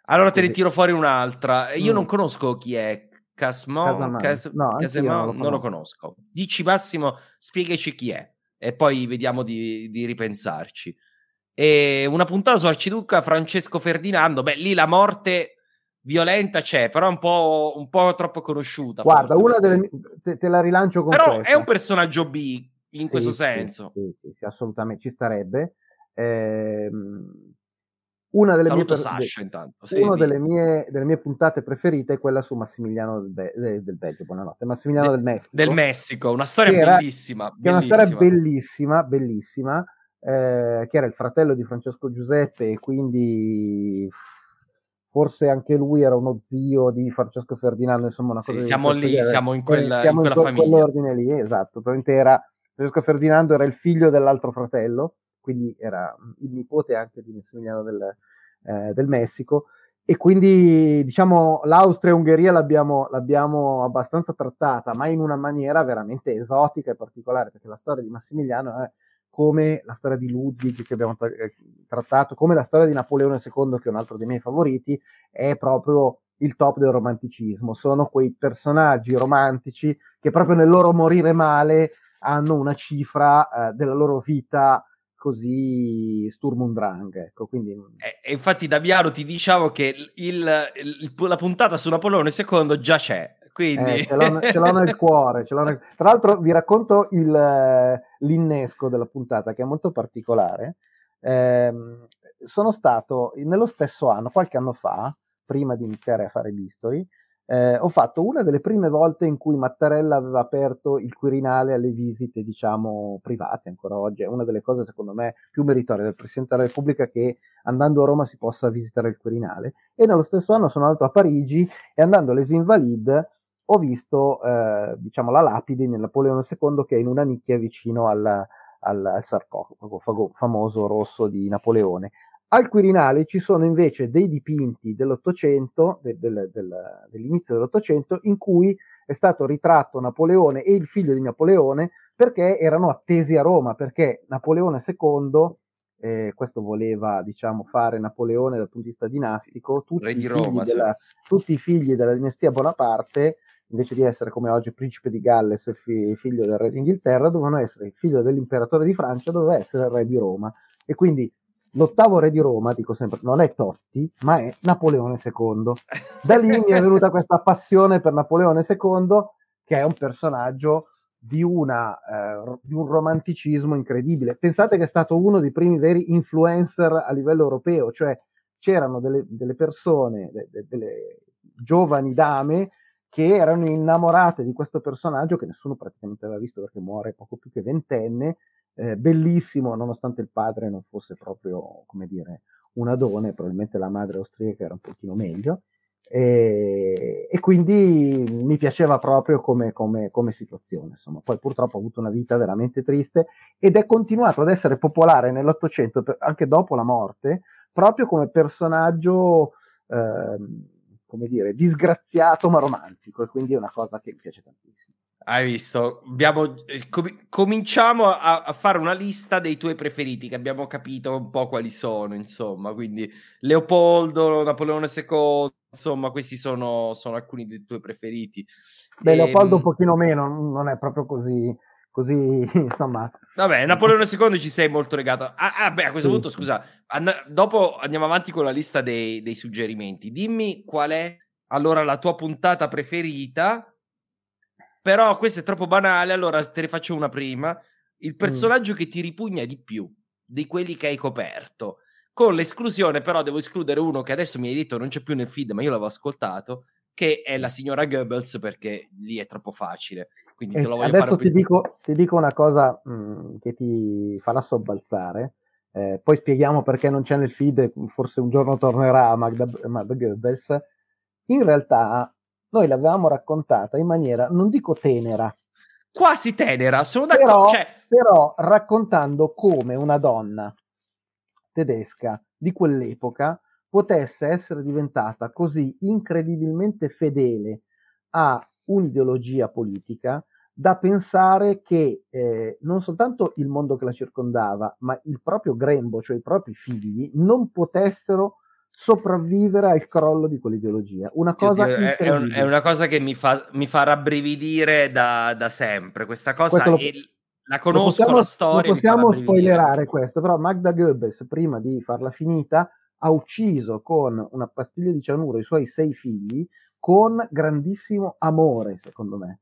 S1: Allora te ne tiro fuori un'altra. Io mm. non conosco chi è. Casmo, Cas- no, Casemo, non, non lo conosco. Dici Massimo, spiegaci chi è e poi vediamo di, di ripensarci. E una puntata su Arciduca Francesco Ferdinando, beh, lì la morte violenta c'è, però è un po', un po troppo conosciuta.
S2: Guarda, forse, una delle, te, te, la rilancio con
S1: Però
S2: questa.
S1: è un personaggio B in sì, questo senso.
S2: Sì, sì, sì, assolutamente ci starebbe. Eh, una delle
S1: Saluto
S2: mie,
S1: Sasha, intanto.
S2: Sì, una delle mie, delle mie, puntate preferite è quella su Massimiliano del, Be- del Belgio, buonanotte, Massimiliano de- del Messico.
S1: Del Messico, una storia
S2: era,
S1: bellissima,
S2: bellissima. È una storia bellissima, bellissima, eh, che era il fratello di Francesco Giuseppe e quindi forse anche lui era uno zio di Francesco Ferdinando, insomma una cosa
S1: sì, siamo lì, genere. siamo in quella,
S2: siamo
S1: in quella
S2: in quel, quell'ordine lì, esatto, era Francesco Ferdinando era il figlio dell'altro fratello, quindi era il nipote anche di Massimiliano del, eh, del Messico e quindi diciamo l'Austria e Ungheria l'abbiamo, l'abbiamo, abbastanza trattata, ma in una maniera veramente esotica e particolare, perché la storia di Massimiliano è come la storia di Ludwig che abbiamo eh, trattato, come la storia di Napoleone II, che è un altro dei miei favoriti, è proprio il top del romanticismo. Sono quei personaggi romantici che proprio nel loro morire male hanno una cifra eh, della loro vita così Sturm und Drang. Ecco, quindi...
S1: e, e infatti Damiano ti dicevo che il, il, la puntata su Napoleone II già c'è. Quindi...
S2: Eh, ce, l'ho, ce, l'ho, nel cuore. L'ho nel... Tra l'altro vi racconto il, l'innesco della puntata che è molto particolare. Eh, sono stato nello stesso anno, qualche anno fa, prima di iniziare a fare l'history, eh, ho fatto una delle prime volte in cui Mattarella aveva aperto il Quirinale alle visite, diciamo, private, ancora oggi è una delle cose secondo me più meritorie del Presidente della Repubblica che andando a Roma si possa visitare il Quirinale. E nello stesso anno sono andato a Parigi e andando all'Es Invalides ho visto, eh, diciamo, la lapide di Napoleone II che è in una nicchia vicino al, al, al sarcofago famoso rosso di Napoleone. Al Quirinale ci sono invece dei dipinti dell'Ottocento, de, de, de, dell'inizio dell'Ottocento, in cui è stato ritratto Napoleone e il figlio di Napoleone perché erano attesi a Roma, perché Napoleone II, eh, questo voleva diciamo, fare Napoleone dal punto di vista dinastico, tutti, i,
S1: Roma,
S2: della, tutti i, figli della dinastia Bonaparte, invece di essere come oggi principe di Galles fi, figlio del re d'Inghilterra, dovevano essere il figlio dell'imperatore di Francia, doveva essere il re di Roma. E quindi l'ottavo re di Roma, dico sempre, non è Totti, ma è Napoleone II. Da lì mi è venuta questa passione per Napoleone II, che è un personaggio di, una, eh, di, un romanticismo incredibile. Pensate che è stato uno dei primi veri influencer a livello europeo, cioè c'erano delle, delle persone, de, de, delle giovani dame che erano innamorate di questo personaggio che nessuno praticamente aveva visto perché muore poco più che ventenne eh, bellissimo, nonostante il padre non fosse proprio, come dire, un adone, probabilmente la madre austriaca era un pochino meglio, e, e quindi mi piaceva proprio come, come, come, situazione. Insomma. Poi purtroppo ha avuto una vita veramente triste ed è continuato ad essere popolare nell'Ottocento, anche dopo la morte, proprio come personaggio, eh, come dire, disgraziato ma romantico, e quindi è una cosa che mi piace tantissimo.
S1: Hai visto? Abbiamo, eh, com- cominciamo a, a, fare una lista dei tuoi preferiti, che abbiamo capito un po' quali sono, insomma. Quindi Leopoldo, Napoleone II, insomma, questi sono, sono alcuni dei tuoi preferiti.
S2: Beh, e, Leopoldo un pochino meno, non è proprio così, così insomma.
S1: Vabbè, Napoleone II ci sei molto legato. Ah, ah beh, a questo sì. punto, scusa, and- dopo andiamo avanti con la lista dei, dei suggerimenti. Dimmi qual è allora la tua puntata preferita però questo è troppo banale, allora te ne faccio una prima. Il mm. personaggio mm. che ti ripugna di più di quelli che hai coperto. Con l'esclusione, però, devo escludere uno che adesso mi hai detto non c'è più nel feed, ma io l'avevo ascoltato, che è la signora Goebbels, perché lì è troppo facile. Quindi te lo voglio
S2: adesso
S1: fare
S2: ti, dico, ti dico una cosa mh, mm, che ti farà sobbalzare. Eh, poi spieghiamo perché non c'è nel feed, forse un giorno tornerà Magda, Magda Goebbels. In realtà noi l'avevamo raccontata in maniera, non dico tenera,
S1: quasi tenera, sono d'accordo. Però, cioè...
S2: però raccontando come una donna tedesca di quell'epoca potesse essere diventata così incredibilmente fedele a un'ideologia politica da pensare che eh, non soltanto il mondo che la circondava, ma il proprio grembo, cioè i propri figli, non potessero sopravvivere al crollo di quell'ideologia. Una cosa
S1: Dio, è, è, un, è, una cosa che mi fa, mi fa rabbrividire da, da, sempre. Questa cosa
S2: lo,
S1: la conosco
S2: possiamo,
S1: la storia.
S2: Non possiamo spoilerare questo, però Magda Goebbels, prima di farla finita, ha ucciso con una pastiglia di cianuro i suoi sei figli con grandissimo amore, secondo me.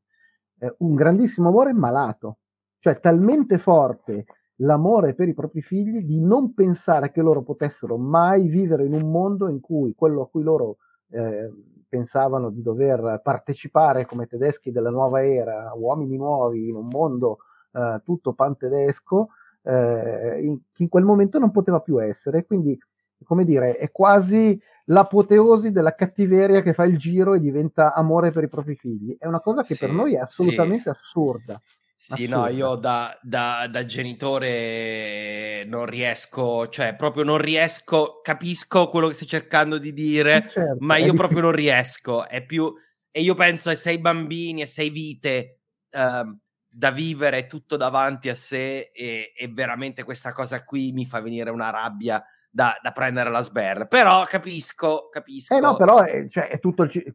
S2: Eh, un grandissimo amore malato, cioè talmente forte l'amore per i propri figli di non pensare che loro potessero mai vivere in un mondo in cui quello a cui loro eh, pensavano di dover partecipare come tedeschi della nuova era, uomini nuovi in un mondo eh, tutto pantedesco, eh, in, in, quel momento non poteva più essere. Quindi, come dire, è quasi l'apoteosi della cattiveria che fa il giro e diventa amore per i propri figli. È una cosa che sì, per noi è assolutamente sì. assurda.
S1: Sì, no, io da, da, da, genitore non riesco, cioè proprio non riesco, capisco quello che stai cercando di dire, certo, ma io proprio non riesco. È più, e io penso ai sei bambini e sei vite uh, da vivere tutto davanti a sé e, e, veramente questa cosa qui mi fa venire una rabbia da, da prendere la sberla. Però capisco, capisco.
S2: Eh no, però è, cioè, è tutto il,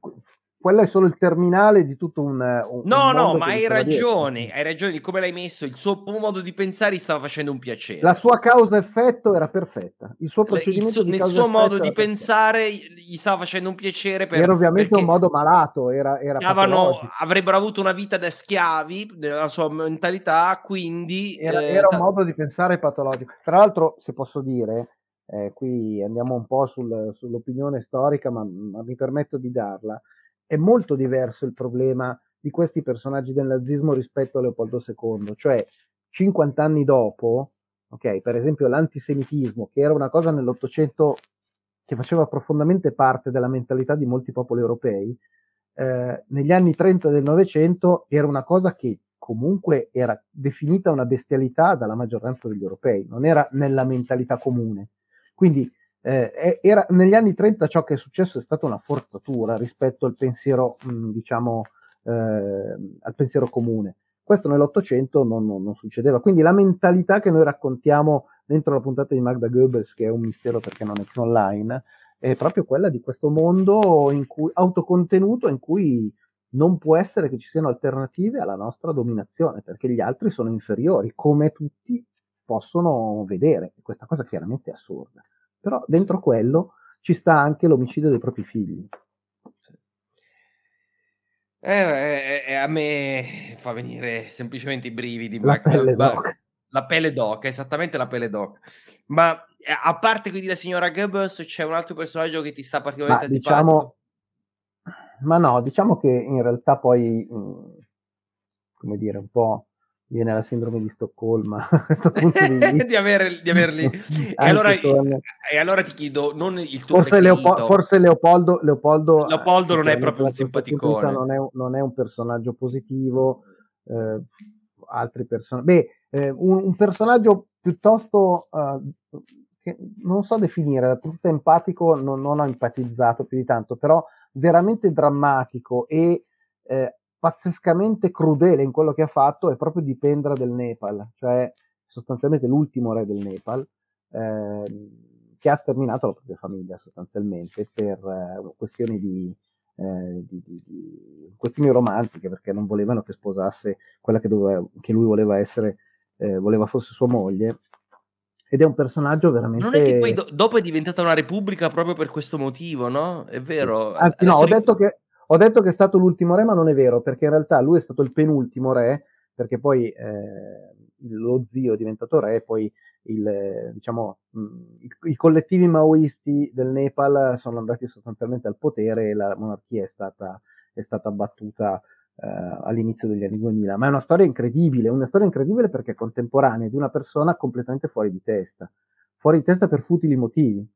S2: quello è solo il terminale di tutto un. un
S1: no, un no, ma hai ragione, dietro. hai ragione di come l'hai messo. Il suo modo di pensare gli stava facendo un piacere.
S2: La sua causa-effetto era perfetta. Il suo procedimento.
S1: Il suo, nel suo modo di pensare gli stava facendo un piacere. Per,
S2: era ovviamente un modo malato. Era, era
S1: stavano, avrebbero avuto una vita da schiavi nella sua mentalità. Quindi
S2: era, eh, era un modo di pensare patologico. Tra l'altro, se posso dire. Eh, qui andiamo un po' sul, sull'opinione storica, ma, ma mi permetto di darla è molto diverso il problema di questi personaggi del nazismo rispetto a Leopoldo II, cioè 50 anni dopo, ok, per esempio l'antisemitismo, che era una cosa nell'Ottocento che faceva profondamente parte della mentalità di molti popoli europei, eh, negli anni 30 del Novecento era una cosa che comunque era definita una bestialità dalla maggioranza degli europei, non era nella mentalità comune. Quindi eh, era, negli anni 30 ciò che è successo è stata una forzatura rispetto al pensiero, mh, mm, diciamo, eh, al pensiero comune. Questo nell'Ottocento non, non, non, succedeva. Quindi la mentalità che noi raccontiamo dentro la puntata di Magda Goebbels, che è un mistero perché non è più online, è proprio quella di questo mondo in cui, autocontenuto in cui non può essere che ci siano alternative alla nostra dominazione, perché gli altri sono inferiori, come tutti possono vedere. Questa cosa chiaramente è assurda però dentro quello ci sta anche l'omicidio dei propri figli.
S1: Eh, eh, eh, a me fa venire semplicemente i brividi.
S2: La ma, pelle ma, doc.
S1: La pelle doc, esattamente la pelle doc. Ma eh, a parte quindi la signora Goebbels, c'è un altro personaggio che ti sta particolarmente ma,
S2: diciamo, Ma no, diciamo che in realtà poi, mh, mm, come dire, un po' viene la sindrome di Stoccolma di,
S1: di, aver, di averli. e, allora, con... e, allora, ti chiedo, non il tuo
S2: forse, Leopo- forse Leopoldo, Leopoldo,
S1: Leopoldo non è proprio un simpaticone.
S2: Non è, non è, un personaggio positivo. Eh, altri personaggi. Beh, eh, un, un, personaggio piuttosto uh, che non so definire, da punto empatico non, non ho empatizzato più di tanto, però veramente drammatico e eh, pazzescamente crudele in quello che ha fatto è proprio Dipendra del Nepal, cioè sostanzialmente l'ultimo re del Nepal, eh, che ha sterminato la propria famiglia sostanzialmente per eh, questioni di, eh, di, di, di, questioni romantiche, perché non volevano che sposasse quella che, doveva, che lui voleva essere, eh, voleva fosse sua moglie. Ed è un personaggio veramente.
S1: Non è che poi do- dopo è diventata una repubblica proprio per questo motivo, no? È vero.
S2: Anzi, no, ho detto che ho detto che è stato l'ultimo re, ma non è vero, perché in realtà lui è stato il penultimo re, perché poi eh, lo zio è diventato re, poi il, diciamo, mh, i, i, collettivi maoisti del Nepal sono andati sostanzialmente al potere e la monarchia è stata, è stata abbattuta eh, all'inizio degli anni 2000. Ma è una storia incredibile, una storia incredibile perché è contemporanea di una persona completamente fuori di testa, fuori di testa per futili motivi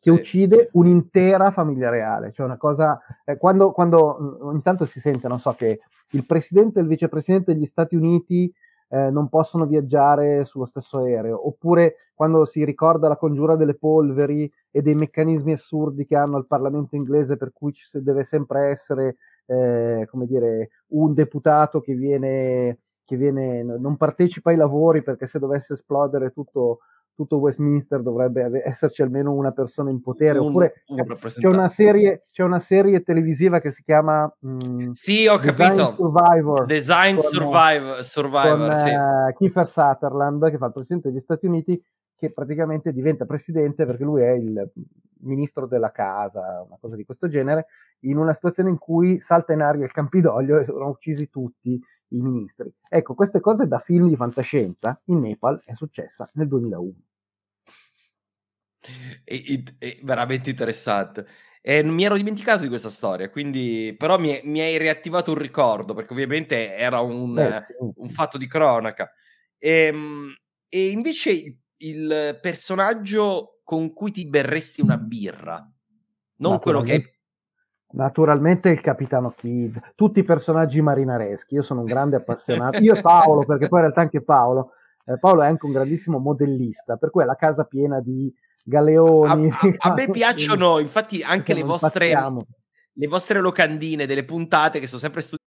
S2: che uccide un'intera famiglia reale. Cioè una cosa, eh, quando, quando mm, ogni tanto si sente, non so, che il presidente e il vicepresidente degli Stati Uniti eh, non possono viaggiare sullo stesso aereo, oppure quando si ricorda la congiura delle polveri e dei meccanismi assurdi che hanno il Parlamento inglese per cui ci deve sempre essere eh, come dire, un deputato che viene, che viene, non partecipa ai lavori perché se dovesse esplodere tutto, tutto Westminster dovrebbe esserci almeno una persona in potere. Un, Oppure un c'è, una serie, c'è, una serie, televisiva che si chiama
S1: mh, Sì, ho Design capito.
S2: Survivor.
S1: Design con, Survivor, Survivor
S2: con,
S1: sì.
S2: uh, Kiefer Sutherland, che fa il presidente degli Stati Uniti, che praticamente diventa presidente perché lui è il ministro della casa, una cosa di questo genere, in una situazione in cui salta in aria il Campidoglio e sono uccisi tutti i ministri. Ecco, queste cose da film di fantascienza in Nepal è successa nel 2001.
S1: È, è veramente interessante. E mi ero dimenticato di questa storia, quindi però mi, mi hai riattivato un ricordo, perché ovviamente era un, eh, sì. un fatto di cronaca. E, ehm, e invece il, il, personaggio con cui ti berresti una birra, non quello che
S2: Naturalmente il capitano Kidd, tutti i personaggi marinareschi. Io sono un grande appassionato. Io e Paolo, perché poi in realtà anche Paolo, eh, Paolo è anche un grandissimo modellista, per cui è la casa piena di galeoni.
S1: A, a, a me piacciono, infatti, anche le vostre, le vostre locandine delle puntate che sono sempre studiate.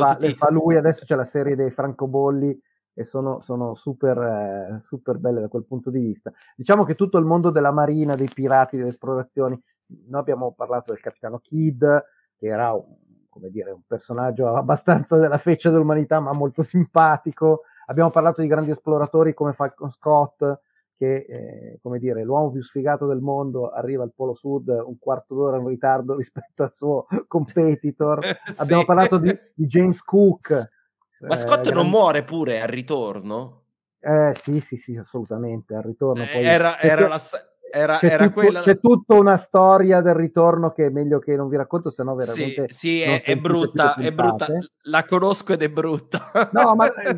S2: Le fa, tutti... le fa lui, adesso c'è la serie dei francobolli e sono, sono super, eh, super belle da quel punto di vista. Diciamo che tutto il mondo della marina, dei pirati, delle esplorazioni, noi abbiamo parlato del capitano Kidd, che era un come dire, un personaggio abbastanza della feccia dell'umanità, ma molto simpatico. Abbiamo parlato di grandi esploratori come Falcon Scott, che eh, come dire, l'uomo più sfigato del mondo arriva al Polo Sud un quarto d'ora in ritardo rispetto al suo competitor. sì. Abbiamo parlato di, di James Cook.
S1: Ma eh, Scott non muore pure al ritorno?
S2: Eh, sì, sì, sì, assolutamente. Al ritorno
S1: poi... era, era la era,
S2: c'è,
S1: era
S2: tutto,
S1: quella...
S2: c'è tutta una storia del ritorno che è meglio che non vi racconto, se no veramente.
S1: Sì, sì è, è brutta, è brutta. La conosco ed è brutta.
S2: No, ma eh,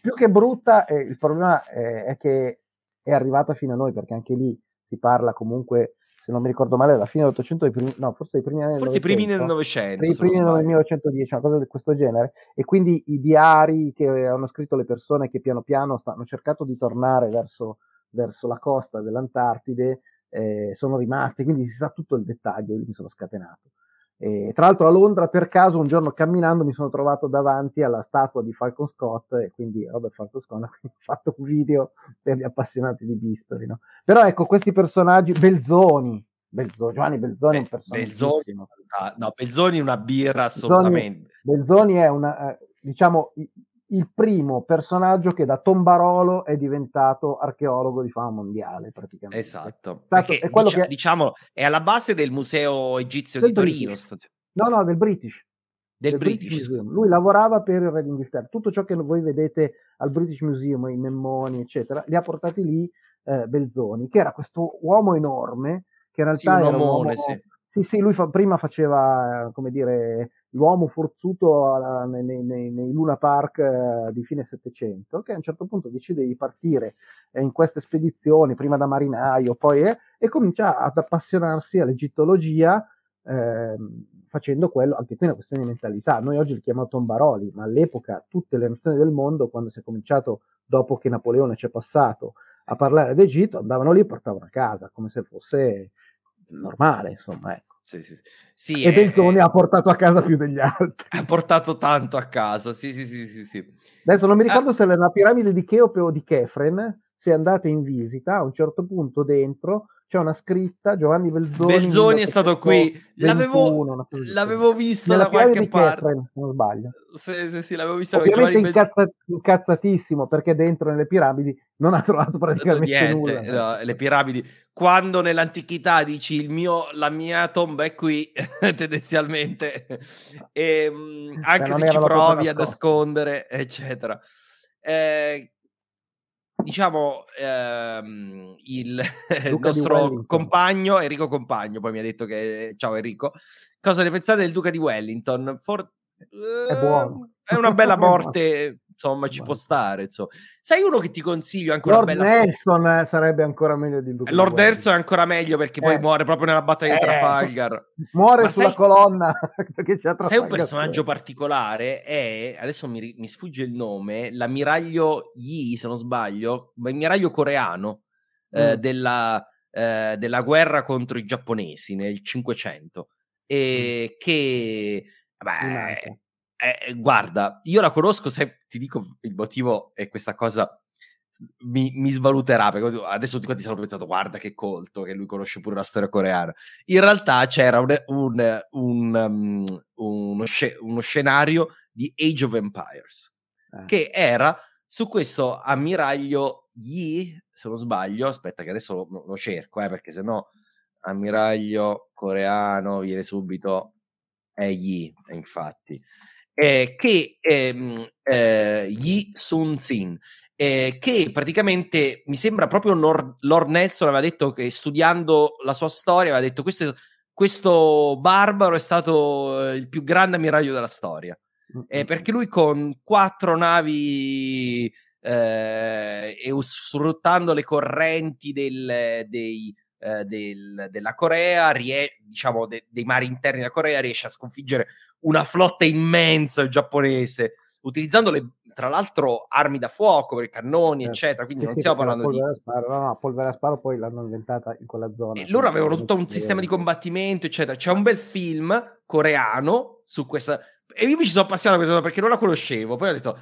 S2: più che brutta, eh, il problema è, è, che è arrivata fino a noi, perché anche lì si parla comunque, se non mi ricordo male, alla fine dell'Ottocento, no, forse dei primi anni
S1: Forse i primi del Novecento.
S2: I primi del 1910, una cosa di questo genere. E quindi i diari che hanno scritto le persone che piano piano hanno cercato di tornare verso verso la costa dell'Antartide eh, sono rimasti, quindi si sa tutto il dettaglio, io mi sono scatenato. E, tra l'altro a Londra per caso un giorno camminando mi sono trovato davanti alla statua di Falcon Scott e quindi Robert Falcon Scott ha fatto un video per gli appassionati di Bistoli. No? Però ecco questi personaggi, Belzoni, Belzoni Giovanni Belzoni è un personaggio.
S1: Belzoni, no, Belzoni è una birra assolutamente.
S2: Belzoni, Belzoni è una, eh, diciamo, il primo personaggio che da tombarolo è diventato archeologo di fama mondiale praticamente.
S1: Esatto, Stato, Perché, è quello dicia- che... diciamo è alla base del museo egizio del di Torino.
S2: British. No, no, del British.
S1: Del, del British. British
S2: Museum. Lui lavorava per il Re d'Inghilterra. Tutto ciò che voi vedete al British Museum, i memmoni, eccetera, li ha portati lì eh, Belzoni, che era questo uomo enorme, che in realtà
S1: sì,
S2: un
S1: era omone, un uomo...
S2: sì. Sì, sì, lui fa, prima faceva, come dire, l'uomo forzuto uh, nei, nei, nei, Luna Park uh, di fine Settecento, che a un certo punto decide di partire eh, in queste spedizioni, prima da marinaio, poi eh, e comincia ad appassionarsi all'egittologia, eh, facendo quello, anche qui una questione di mentalità. Noi oggi li chiamiamo tombaroli, ma all'epoca tutte le nazioni del mondo, quando si è cominciato, dopo che Napoleone ci è passato, a parlare d'Egitto, andavano lì e portavano a casa, come se fosse normale, insomma, ecco.
S1: Sì, sì, sì.
S2: e Bentoni ha portato a casa più degli altri.
S1: Ha portato tanto a casa, sì, sì, sì, sì. sì.
S2: Adesso non mi ricordo ah. se era la piramide di Cheope o di Kefren, se andate in visita, a un certo punto dentro c'è una scritta Giovanni Belzoni.
S1: Belzoni è stato qui, l'avevo, l'avevo vista da qualche parte. Catherine,
S2: se non sbaglio.
S1: Sì, sì, sì, l'avevo vista.
S2: Ovviamente incazza, incazzatissimo perché dentro nelle piramidi non ha trovato praticamente Niente,
S1: nulla. No, le piramidi, quando nell'antichità dici il mio, la mia tomba è qui, tendenzialmente, e, ehm, anche cioè, se ci provi a nascondere, eccetera. Eh, diciamo, ehm, il, il nostro compagno, Enrico Compagno, poi mi ha detto che, ciao Enrico, cosa ne pensate del Duca di Wellington? For-
S2: è buono.
S1: È una bella morte, insomma, ci può stare. Insomma. Sai uno che ti consiglio anche
S2: Lord
S1: una bella
S2: Nelson sarebbe ancora meglio di Duca
S1: Lord Nelson è ancora meglio perché poi eh. muore proprio nella battaglia di eh. Trafalgar.
S2: Muore Ma sulla sai... colonna.
S1: sai un personaggio particolare? È adesso mi, mi, sfugge il nome. L'ammiraglio Yi, se non sbaglio, l'ammiraglio coreano eh, mm. eh, della, della guerra contro i giapponesi nel 500. E mm. che Beh, eh, guarda, io la conosco, se ti dico il motivo è questa cosa mi, mi, svaluterà perché adesso tutti quanti hanno pensato guarda che colto che lui conosce pure la storia coreana in realtà c'era un, un, un, um, uno, sc- uno, scenario di Age of Empires eh. che era su questo ammiraglio Yi se non sbaglio aspetta che adesso lo, lo cerco eh, perché sennò ammiraglio coreano viene subito è Yi infatti eh, che ehm, eh, Yi Sun Sin, eh, che praticamente mi sembra proprio Lord, Lord, Nelson aveva detto che studiando la sua storia aveva detto questo, questo barbaro è stato eh, il più grande ammiraglio della storia. Eh, perché lui con quattro navi eh, e sfruttando le correnti del, dei, eh, del, della Corea, rie- diciamo de- dei mari interni della Corea, riesce a sconfiggere una flotta immensa giapponese, utilizzando le, tra l'altro armi da fuoco, per cannoni, certo. eccetera. Quindi sì, non stiamo parlando di.
S2: Sparo, no, no, polvere a sparo poi l'hanno inventata in quella zona.
S1: E loro avevano tutto un sistema di combattimento, eccetera. C'è un bel film coreano su questa. E io mi ci sono appassionato a questo perché non la conoscevo. Poi ho detto,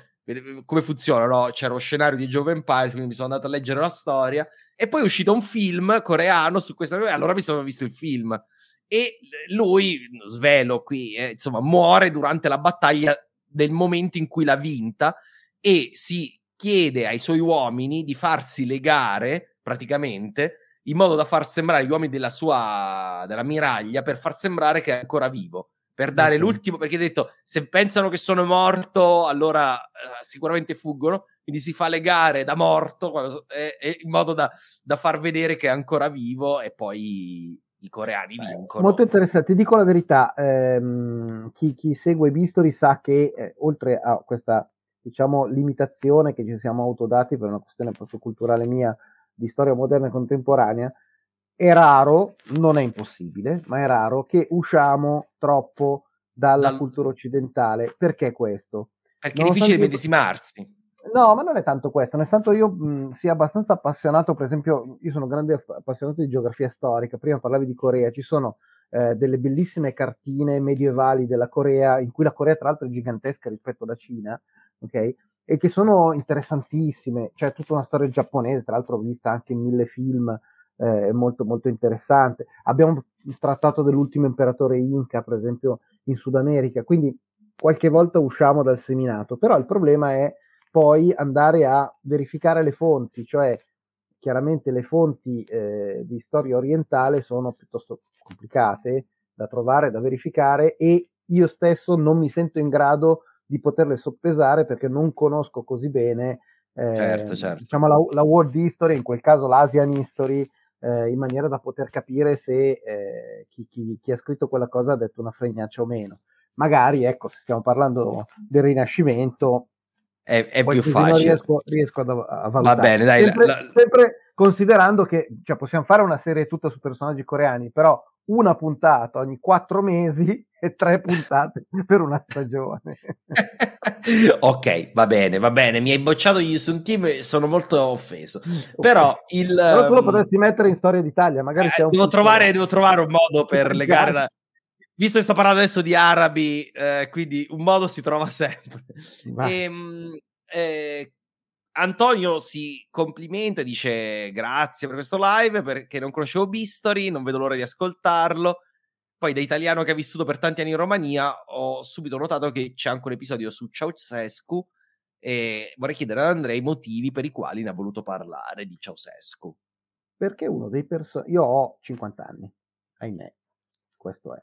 S1: come funziona, no? C'era lo scenario di Jove Empires, quindi mi sono andato a leggere la storia e poi è uscito un film coreano su questa e allora mi sono visto il film e lui, svelo qui, eh, insomma, muore durante la battaglia del momento in cui l'ha vinta e si chiede ai suoi uomini di farsi legare praticamente in modo da far sembrare gli uomini della sua della miraglia per far sembrare che è ancora vivo per dare okay. l'ultimo, perché ha detto se pensano che sono morto, allora eh, sicuramente fuggono, quindi si fa legare da morto quando, eh, eh, in modo da, da, far vedere che è ancora vivo e poi i coreani vincono.
S2: Molto interessante, ti dico la verità, ehm, chi, chi, segue Bistori sa che eh, oltre a questa diciamo limitazione che ci siamo autodati per una questione proprio culturale mia di storia moderna e contemporanea, è raro, non è impossibile, ma è raro che usciamo troppo dalla Dal... cultura occidentale. Perché questo?
S1: Perché è difficile medesimarsi.
S2: No, ma non è tanto questo, nonostante io mh, sia abbastanza appassionato, per esempio, io sono grande appassionato di geografia storica, prima parlavi di Corea, ci sono eh, delle bellissime cartine medievali della Corea, in cui la Corea tra l'altro è gigantesca rispetto alla Cina, ok? E che sono interessantissime, c'è tutta una storia giapponese, tra l'altro vista anche in mille film, eh, molto, molto interessante. Abbiamo trattato dell'ultimo imperatore Inca, per esempio, in Sud America, quindi qualche volta usciamo dal seminato, però il problema è poi andare a verificare le fonti, cioè chiaramente le fonti eh, di storia orientale sono piuttosto complicate da trovare, da verificare e io stesso non mi sento in grado di poterle soppesare perché non conosco così bene eh, certo, certo. Diciamo la, la, world history, in quel caso l'Asian history, eh, in maniera da poter capire se eh, chi, chi, chi, ha scritto quella cosa ha detto una fregnaccia o meno. Magari, ecco, se stiamo parlando del Rinascimento,
S1: è, è più facile.
S2: Riesco, riesco a, a valutare.
S1: Va bene, dai.
S2: Sempre,
S1: la,
S2: sempre considerando che cioè, possiamo fare una serie tutta su personaggi coreani, però una puntata ogni quattro mesi e tre puntate per una stagione.
S1: ok, va bene, va bene. Mi hai bocciato gli Sun Team sono molto offeso. Okay. Però il.
S2: Però tu lo ehm, potresti mettere in storia d'Italia, magari
S1: eh, devo, trovare, devo, trovare, un modo per legare la. Visto che sto parlando adesso di arabi, eh, quindi un modo si trova sempre. E, ehm, eh, Antonio si complimenta, dice grazie per questo live perché non conoscevo Bistori, non vedo l'ora di ascoltarlo. Poi da italiano che ha vissuto per tanti anni in Romania ho subito notato che c'è anche un episodio su Ceausescu e vorrei chiedere ad Andrea i motivi per i quali ne ha voluto parlare di Ceausescu.
S2: Perché uno dei personaggi... Io ho 50 anni, ahimè, questo è.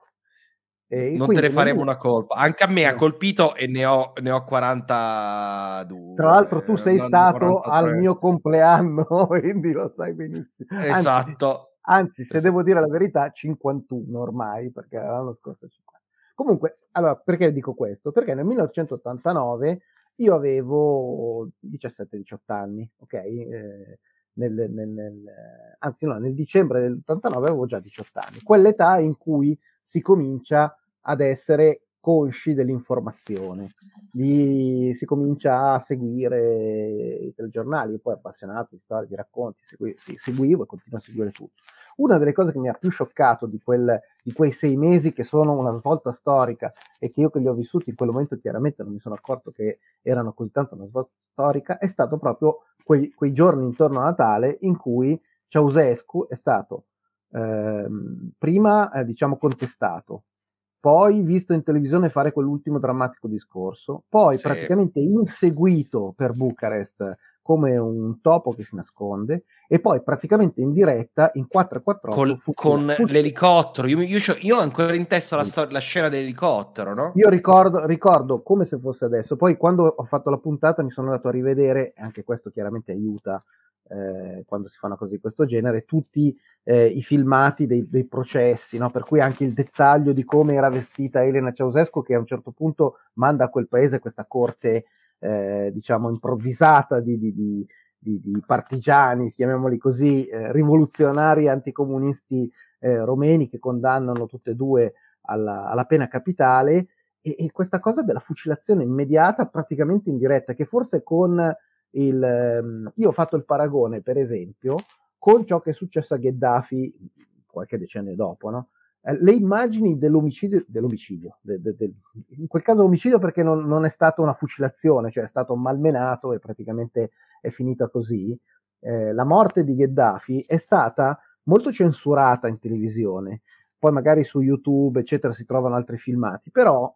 S1: E non te ne faremo una colpa. Anche a me ha colpito e ne ho, ne ho 42.
S2: Tra l'altro, tu sei stato 43. al mio compleanno, quindi lo sai benissimo.
S1: Esatto.
S2: Anzi, anzi se esatto. devo dire la verità, 51 ormai, perché l'anno scorso 50. Comunque, allora, perché dico questo? Perché nel 1989 io avevo 17-18 anni, ok? Eh, nel, nel, nel, anzi, no, nel dicembre dell'89 avevo già 18 anni, quell'età in cui si comincia ad essere consci dell'informazione, Lì si comincia a seguire i telegiornali, io poi appassionato di storie, di racconti, segui, seguivo e continuo a seguire tutto. Una delle cose che mi ha più scioccato di, quel, di, quei sei mesi che sono una svolta storica e che io che li ho vissuti in quel momento chiaramente non mi sono accorto che erano così tanto una svolta storica, è stato proprio quei, quei giorni intorno a Natale in cui Ceausescu è stato ehm, prima eh, diciamo contestato, poi visto in televisione fare quell'ultimo drammatico discorso, poi sì. praticamente inseguito per Bucarest come un topo che si nasconde e poi praticamente in diretta in 448
S1: Col, fu, con fu, l'elicottero. Io, io, io, ho ancora in testa la, stor- la scena dell'elicottero no?
S2: io ricordo, ricordo come se fosse adesso. Poi quando ho fatto la puntata mi sono andato a rivedere anche questo chiaramente aiuta eh, quando si fa una cosa di questo genere, tutti eh, i filmati dei, dei processi, no? per cui anche il dettaglio di come era vestita Elena Ceausescu, che a un certo punto manda a quel paese questa corte, eh, diciamo, improvvisata di, di, di, di, partigiani, chiamiamoli così, eh, rivoluzionari anticomunisti eh, romeni che condannano tutte e due alla, alla pena capitale. E, e questa cosa della fucilazione immediata, praticamente in diretta, che forse con il, ehm, io ho fatto il paragone, per esempio, con ciò che è successo a Gheddafi qualche decennio dopo, no? Eh, le immagini dell'omicidio, dell'omicidio de, de, de, in quel caso omicidio perché non, non, è stata una fucilazione, cioè è stato malmenato e praticamente è finita così. Eh, la morte di Gheddafi è stata molto censurata in televisione, poi magari su YouTube, eccetera, si trovano altri filmati, però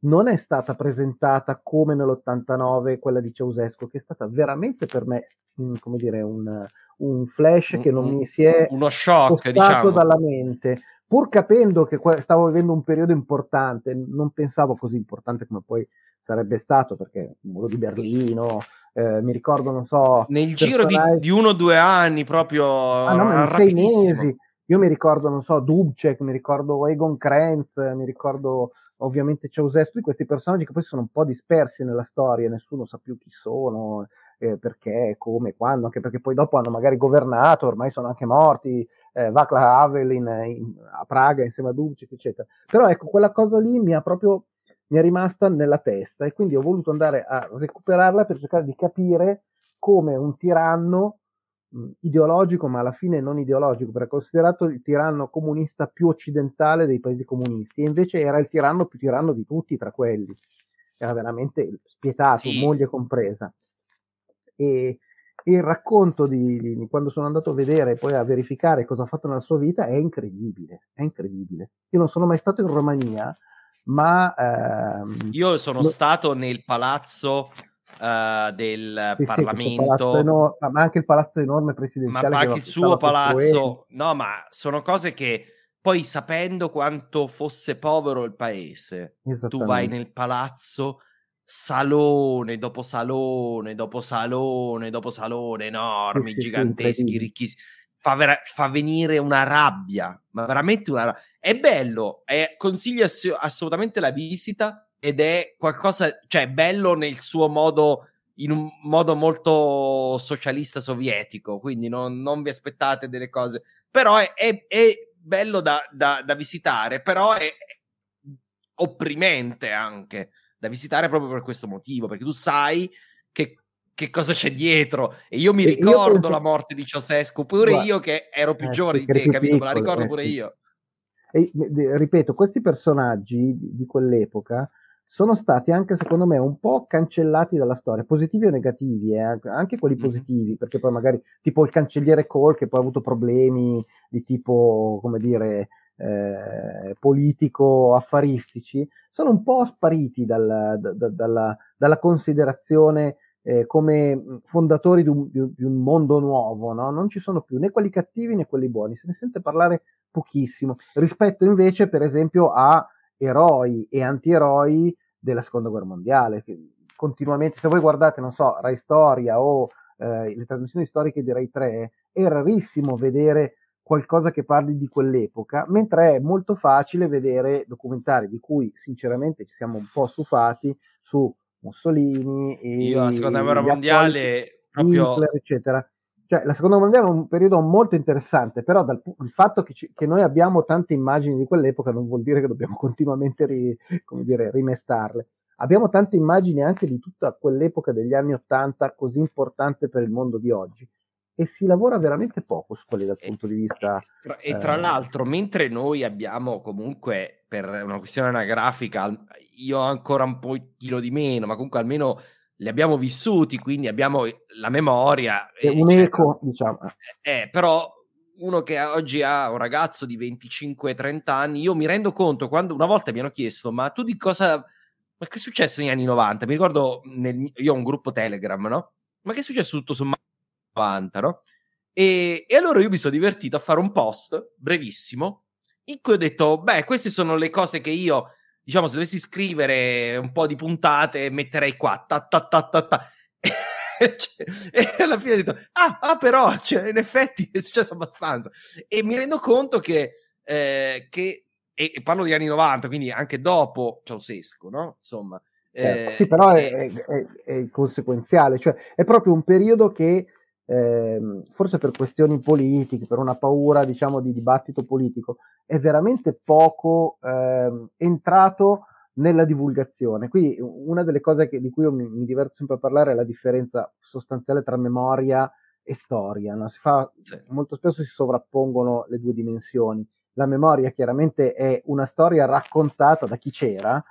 S2: non è stata presentata come nell'89 quella di Ceausescu, che è stata veramente per me, mh, come dire, un, un flash che non mi si è
S1: uno shock diciamo.
S2: dalla mente. Pur capendo che stavo vivendo un periodo importante, non pensavo così importante come poi sarebbe stato, perché il muro di Berlino, eh, mi ricordo, non so...
S1: Nel giro di, di, uno o due anni, proprio
S2: ah, no, sei mesi. Io mi ricordo, non so, Dubček, mi ricordo Egon Krenz, mi ricordo ovviamente Ceausescu, questi personaggi che poi sono un po' dispersi nella storia, nessuno sa più chi sono, eh, perché, come, quando, anche perché poi dopo hanno magari governato, ormai sono anche morti, eh, Václav Havel a Praga insieme a Dubček, eccetera. Però ecco, quella cosa lì mi ha proprio mi è rimasta nella testa e quindi ho voluto andare a recuperarla per cercare di capire come un tiranno ideologico, ma alla fine non ideologico, perché è considerato il tiranno comunista più occidentale dei paesi comunisti, e invece era il tiranno più tiranno di tutti tra quelli. Era veramente spietato, sì. moglie compresa. E, il racconto di, di, quando sono andato a vedere e poi a verificare cosa ha fatto nella sua vita è incredibile, è incredibile. Io non sono mai stato in Romania, ma... Ehm,
S1: Io sono lo... stato nel palazzo uh, del sì, Parlamento.
S2: Sì, enorme, ma anche il palazzo enorme presidenziale.
S1: Ma anche il suo palazzo. No, ma sono cose che poi sapendo quanto fosse povero il paese, tu vai nel palazzo salone dopo salone dopo salone dopo salone enormi, sì, giganteschi, ricchissimi. Fa, vera- fa, venire una rabbia, ma veramente una rabbia. È bello, è, consiglio ass- assolutamente la visita ed è qualcosa, cioè bello nel suo modo, in un modo molto socialista sovietico, quindi non, non vi aspettate delle cose, però è, è, è bello da, da, da, visitare, però è opprimente anche da visitare proprio per questo motivo, perché tu sai che, che cosa c'è dietro e io mi ricordo io penso... la morte di Ceausescu, pure Guarda, io che ero più eh, giovane di te, capito? Piccolo, Me la ricordo eh, pure io.
S2: E, ripeto, questi personaggi di, di quell'epoca sono stati anche secondo me un po' cancellati dalla storia, positivi o negativi, eh? anche quelli positivi, perché poi magari tipo il cancelliere Cole che poi ha avuto problemi di tipo, come dire, eh, politico-affaristici, sono un po' spariti dal, da, da, dalla, dalla, considerazione eh, come fondatori di un, di un mondo nuovo, no? non ci sono più né quelli cattivi né quelli buoni, se ne sente parlare pochissimo, rispetto invece per esempio a eroi e antieroi della seconda guerra mondiale. Che continuamente, se voi guardate, non so, Rai Storia o eh, le trasmissioni storiche di Rai 3, è rarissimo vedere qualcosa che parli di quell'epoca, mentre è molto facile vedere documentari di cui sinceramente ci siamo un po' stufati su Mussolini e
S1: Io la seconda guerra mondiale proprio
S2: Hitler, eccetera. Cioè, la seconda guerra mondiale è un periodo molto interessante, però dal, il fatto che, ci, che, noi abbiamo tante immagini di quell'epoca non vuol dire che dobbiamo continuamente ri, dire, rimestarle. Abbiamo tante immagini anche di tutta quell'epoca degli anni Ottanta così importante per il mondo di oggi e si lavora veramente poco su quelli dal punto di vista.
S1: E tra, eh... l'altro, mentre noi abbiamo comunque per una questione anagrafica, io ho ancora un pochino di meno, ma comunque almeno li abbiamo vissuti, quindi abbiamo la memoria.
S2: È un eco, diciamo.
S1: Eh, però uno che oggi ha un ragazzo di 25-30 anni, io mi rendo conto quando una volta mi hanno chiesto, ma tu di cosa... Ma che è successo negli anni 90? Mi ricordo, nel, io ho un gruppo Telegram, no? Ma che è successo tutto su 90, no? E, e allora io mi sono divertito a fare un post brevissimo in cui ho detto, beh, queste sono le cose che io diciamo, se dovessi scrivere un po' di puntate, metterei qua, ta ta ta ta ta. e alla fine ho detto, ah, ah però, cioè, in effetti è successo abbastanza. E mi rendo conto che, eh, che e, e, parlo degli anni 90, quindi anche dopo Ceausescu, no? Insomma.
S2: Eh, sì, però è, è, è, conseguenziale, cioè è proprio un periodo che eh, forse per questioni politiche, per una paura, diciamo, di dibattito politico, è veramente poco eh, entrato nella divulgazione. Qui una delle cose che, di cui io mi, mi, diverto sempre a parlare è la differenza sostanziale tra memoria e storia. No? Fa, sì. Molto spesso si sovrappongono le due dimensioni. La memoria chiaramente è una storia raccontata da chi c'era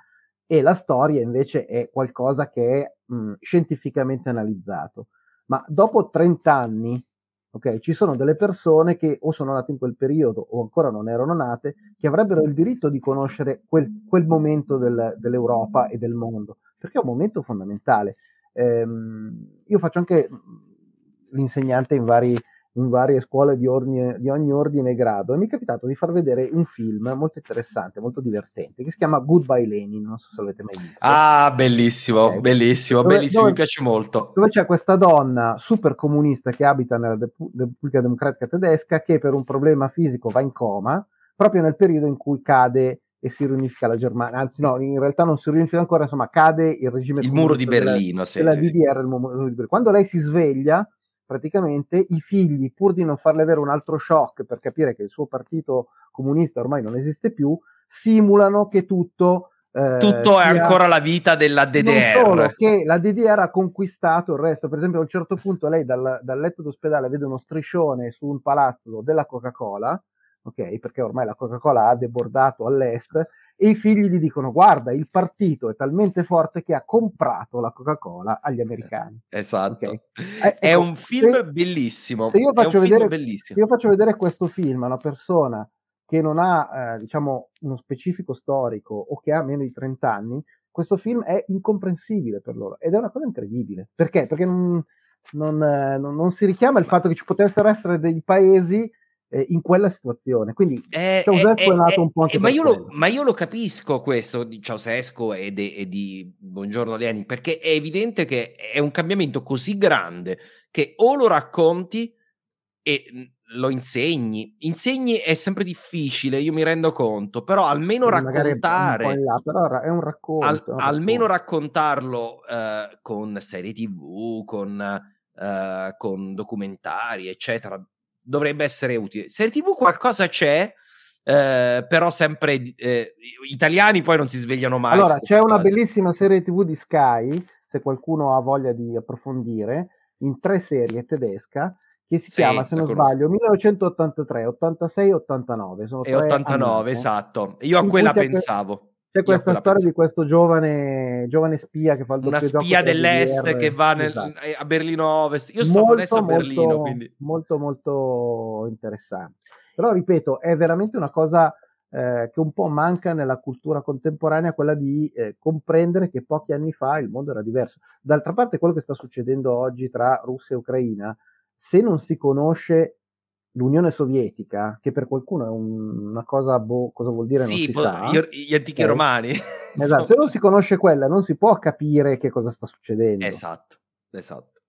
S2: e la storia invece è qualcosa che è mh, scientificamente analizzato ma dopo 30 anni, ok, ci sono delle persone che o sono nate in quel periodo o ancora non erano nate, che avrebbero il diritto di conoscere quel, quel momento del, dell'Europa e del mondo, perché è un momento fondamentale. Ehm, io faccio anche l'insegnante in vari in varie scuole di, ordine, di, ogni ordine e grado e mi è capitato di far vedere un film molto interessante, molto divertente, che si chiama Goodbye Lenin, non so se l'avete mai visto.
S1: Ah, bellissimo, okay. bellissimo, dove, bellissimo, dove, mi piace molto.
S2: Dove c'è questa donna super comunista che abita nella De- Repubblica Democratica Tedesca che per un problema fisico va in coma proprio nel periodo in cui cade e si riunifica la Germania, anzi no, in realtà non si riunifica ancora, insomma cade il regime
S1: il muro di Berlino,
S2: della,
S1: sì,
S2: della
S1: sì,
S2: DDR, sì. Quando lei si sveglia praticamente i figli, pur di non farle avere un altro shock per capire che il suo partito comunista ormai non esiste più, simulano che tutto...
S1: Eh, tutto è ancora la vita della DDR.
S2: Non solo che la DDR ha conquistato il resto. Per esempio, a un certo punto lei dal, dal letto d'ospedale vede uno striscione su un palazzo della Coca-Cola, ok? Perché ormai la Coca-Cola ha debordato all'est e i figli gli dicono guarda il partito è talmente forte che ha comprato la Coca-Cola agli americani.
S1: Esatto. Okay? eh, è ecco, un film se, bellissimo.
S2: se io, faccio vedere, se io faccio vedere questo film a una persona che non ha eh, diciamo uno specifico storico o che ha meno di 30 anni questo film è incomprensibile per loro ed è una cosa incredibile. Perché? perché non, non, eh, non, non si richiama il fatto che ci potessero essere dei paesi eh, in quella situazione. Quindi
S1: eh, Ceausescu eh, è nato un po' anche ma io, lo, ma io lo capisco questo di Ceausescu e, de, e di Buongiorno Lenin, perché è evidente che è un cambiamento così grande che o lo racconti e lo insegni. Insegni è sempre difficile, io mi rendo conto, però almeno raccontare...
S2: Là, però è un racconto.
S1: Al,
S2: un
S1: almeno raccontarlo uh, con serie tv, con, uh, con documentari, eccetera, dovrebbe essere utile. Serie TV qualcosa c'è, eh, però sempre eh, italiani poi non si svegliano mai.
S2: Allora, c'è una bellissima serie TV di Sky, se qualcuno ha voglia di approfondire, in tre serie tedesca, che si sì, chiama, se non sbaglio, 1983, 86 89. Sono
S1: e 89, anni, esatto. Io a quella pensavo.
S2: C'è questa storia penso... di questo giovane, giovane spia che fa il
S1: Una spia dell'est che va nel, esatto. a Berlino Ovest. Io sto adesso a Berlino,
S2: molto,
S1: quindi...
S2: molto, molto interessante. Però, ripeto, è veramente una cosa eh, che un po' manca nella cultura contemporanea, quella di eh, comprendere che pochi anni fa il mondo era diverso. D'altra parte, quello che sta succedendo oggi tra Russia e Ucraina, se non si conosce l'Unione Sovietica, che per qualcuno è un, una cosa, boh, cosa vuol dire?
S1: Sì,
S2: po- sa,
S1: gli, antichi eh, romani.
S2: Esatto, se non si conosce quella, non si può capire che cosa sta succedendo.
S1: Esatto, esatto,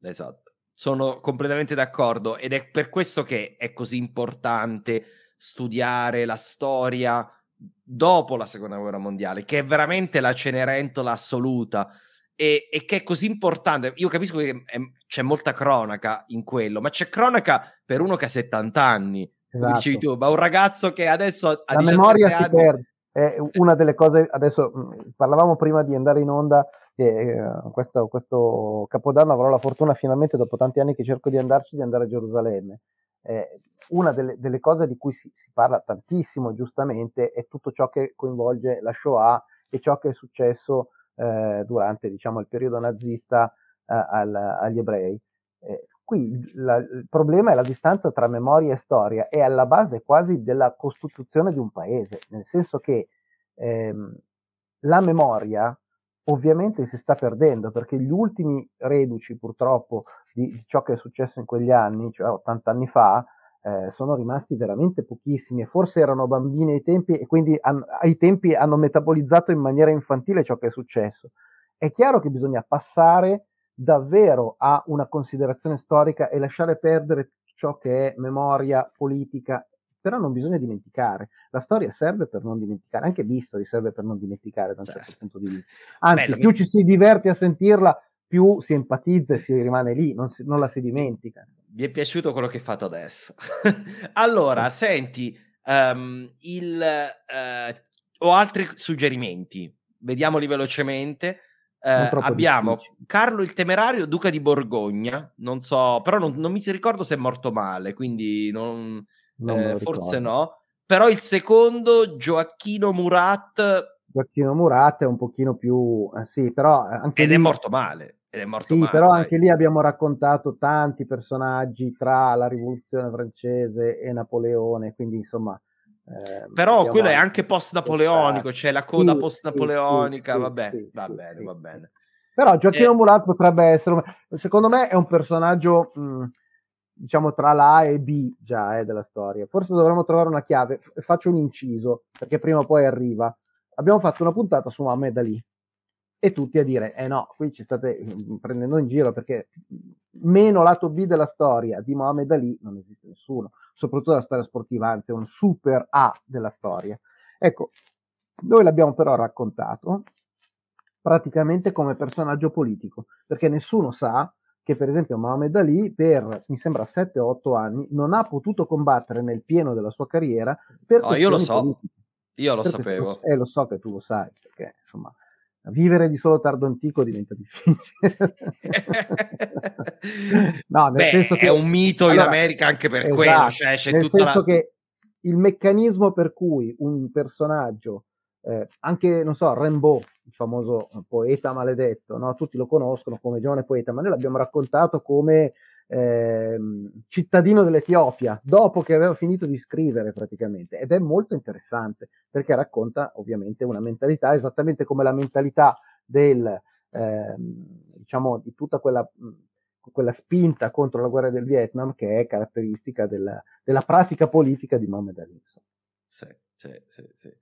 S1: esatto. Sono completamente d'accordo ed è per questo che è così importante studiare la storia dopo la seconda guerra mondiale, che è veramente la cenerentola assoluta e, e, che è così importante. Io capisco che è, c'è molta cronaca in quello, ma c'è cronaca per uno che ha 70 anni. Esatto. Dicevi tu, ma un ragazzo che adesso ha
S2: la
S1: 17
S2: memoria
S1: anni...
S2: si perde. È una delle cose, adesso parlavamo prima di andare in onda, che eh, questo, questo, capodanno avrò la fortuna finalmente, dopo tanti anni che cerco di andarci, di andare a Gerusalemme. Eh, una delle, delle, cose di cui si, si, parla tantissimo, giustamente, è tutto ciò che coinvolge la Shoah e ciò che è successo eh, durante diciamo, il periodo nazista eh, al, agli ebrei. Eh, qui la, il problema è la distanza tra memoria e storia, è alla base quasi della costituzione di un paese, nel senso che ehm, la memoria ovviamente si sta perdendo perché gli ultimi reduci purtroppo di, di ciò che è successo in quegli anni, cioè 80 anni fa, eh, sono rimasti veramente pochissimi e forse erano bambini ai tempi e quindi han, ai tempi hanno metabolizzato in maniera infantile ciò che è successo. È chiaro che bisogna passare davvero a una considerazione storica e lasciare perdere ciò che è memoria politica, però non bisogna dimenticare. La storia serve per non dimenticare, anche l'history serve per non dimenticare da un certo, certo punto di vista. Anzi, Bello, più ci si diverte a sentirla, più si empatizza e si rimane lì, non, si, non la si dimentica
S1: mi è piaciuto quello che hai fatto adesso. allora, senti, um, il, uh, ho altri suggerimenti, vediamoli velocemente. Uh, abbiamo difficile. Carlo il Temerario, duca di Borgogna, non so, però non, non mi ricordo se è morto male, quindi non, non eh, forse no. Però il secondo, Gioacchino Murat.
S2: Gioacchino Murat è un pochino più... Eh, sì, però anche
S1: Ed
S2: lì...
S1: è morto male ed è morto
S2: sì,
S1: male.
S2: però anche lì abbiamo raccontato tanti personaggi tra la rivoluzione francese e Napoleone, quindi insomma...
S1: Eh, però quello è anche post-napoleonico, c'è cioè la coda sì, post-napoleonica, sì, vabbè, sì, va bene, va bene.
S2: Però Gioacchino eh, Murat potrebbe essere, secondo me è un personaggio, mh, diciamo, tra la e B già eh, della storia. Forse dovremmo trovare una chiave, faccio un inciso, perché prima o poi arriva. Abbiamo fatto una puntata su Ahmed Ali, e tutti a dire, eh no, qui ci state mm, prendendo in giro perché meno lato B della storia di Mohamed Ali non esiste nessuno, soprattutto la storia sportiva, anzi è un super A della storia. Ecco, noi l'abbiamo però raccontato praticamente come personaggio politico, perché nessuno sa che per esempio Mohamed Ali per, mi sembra, 7-8 anni non ha potuto combattere nel pieno della sua carriera per
S1: no, io lo so,
S2: politiche.
S1: io lo per sapevo.
S2: E eh, lo so che tu lo sai, perché insomma vivere di solo tardo antico diventa difficile.
S1: no, nel Beh, senso che è un mito allora, in America anche per esatto, quello, cioè c'è
S2: nel
S1: tutta
S2: senso
S1: la...
S2: che il meccanismo per cui un personaggio, eh, anche non so, Rimbaud, il famoso poeta maledetto, no? tutti lo conoscono come giovane poeta, ma noi l'abbiamo raccontato come eh, cittadino dell'Etiopia, dopo che aveva finito di scrivere praticamente, ed è molto interessante perché racconta ovviamente una mentalità esattamente come la mentalità del, eh, diciamo, di tutta quella, quella, spinta contro la guerra del Vietnam che è caratteristica della, della pratica politica di Mohammed Ali.
S1: Sì, sì, sì, sì.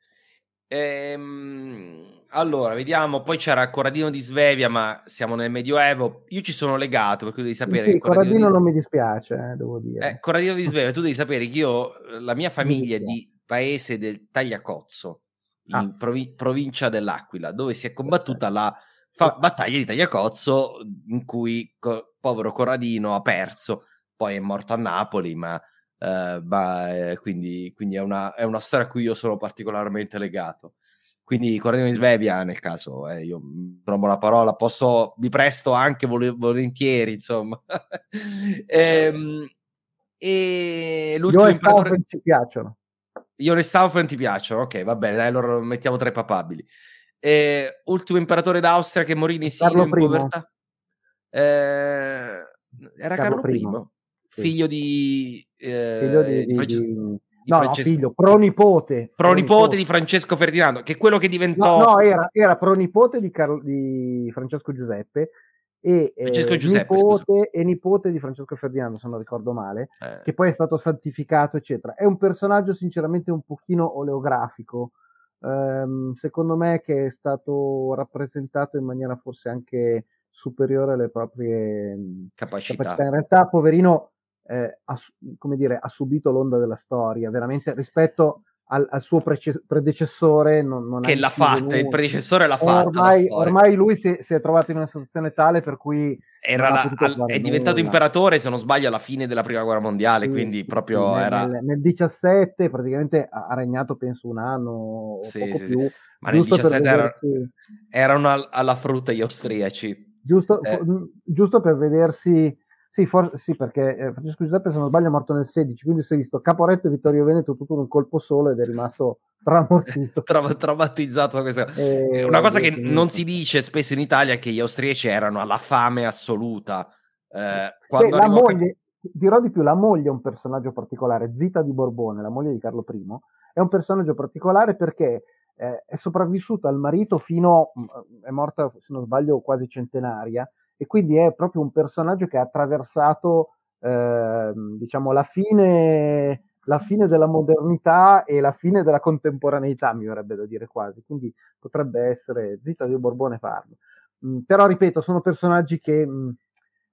S1: Ehm, allora, vediamo. Poi c'era Corradino di Svevia, ma siamo nel Medioevo. Io ci sono legato, perché devi sapere.
S2: Sì, Corradino, Corradino di... non mi dispiace, eh, devo dire.
S1: Eh, Corradino di Svevia, tu devi sapere che io, la mia famiglia è di paese del Tagliacozzo, in ah. provi- provincia dell'Aquila, dove si è combattuta la fa- battaglia di Tagliacozzo, in cui co- povero Corradino ha perso. Poi è morto a Napoli, ma Uh, ma, eh, quindi, quindi è, una, è, una, storia a cui io sono particolarmente legato. Quindi Corrado in Svevia, nel caso, eh, io trovo la parola, posso, mi presto anche vol- volentieri, insomma. ehm, e l'ultimo
S2: imperatore... ci piacciono.
S1: Ione Stauffen ti piacciono? Ok, va bene, dai, allora mettiamo tra i papabili. Eh, ultimo imperatore d'Austria che morì in esilio in povertà. Eh, era Carlo, Carlo I. figlio di, eh,
S2: figlio di, di, Francesco, di, no, Francesco, no, figlio, pronipote,
S1: pronipote di Francesco Ferdinando, che è quello che diventò.
S2: No, no era, era, pronipote di, Carlo, di Francesco Giuseppe e,
S1: Francesco eh, Giuseppe,
S2: nipote, e nipote di Francesco Ferdinando, se non ricordo male, eh. che poi è stato santificato, eccetera. È un personaggio sinceramente un pochino oleografico. Um, secondo me che è stato rappresentato in maniera forse anche superiore alle proprie capacità. capacità. In realtà, poverino, eh, ha, come dire, ha subito l'onda della storia, veramente rispetto al, al suo prece- predecessore. Non, non
S1: che l'ha fatta, il predecessore l'ha fatta.
S2: Ormai, ormai lui si, si, è trovato in una situazione tale per cui
S1: la, al, è diventato nulla. imperatore, se non sbaglio, alla fine della prima guerra mondiale. Sì, quindi proprio
S2: sì,
S1: era.
S2: Nel, nel, 17 praticamente ha regnato, penso, un anno o sì, poco più.
S1: Ma nel 17 era, erano alla frutta gli austriaci.
S2: Giusto, eh. giusto per vedersi sì, for- sì perché eh, Francesco Giuseppe, se non sbaglio, è morto nel 16, quindi si è visto Caporetto e Vittorio Veneto tutto in un colpo solo ed è rimasto traumatizzato.
S1: Tra- traumatizzato da questa eh, Una cosa che non si dice spesso in Italia è che gli austriaci erano alla fame assoluta. Eh, quando
S2: la moglie, a... dirò di più, la moglie è un personaggio particolare, Zita di Borbone, la moglie di Carlo I, è un personaggio particolare perché eh, è sopravvissuta al marito fino, è morta, se non sbaglio, quasi centenaria, e quindi è proprio un personaggio che ha attraversato eh, diciamo la fine, la fine della modernità e la fine della contemporaneità mi verrebbe da dire quasi quindi potrebbe essere Zita di Borbone farlo mm, però ripeto sono personaggi che mh, mm,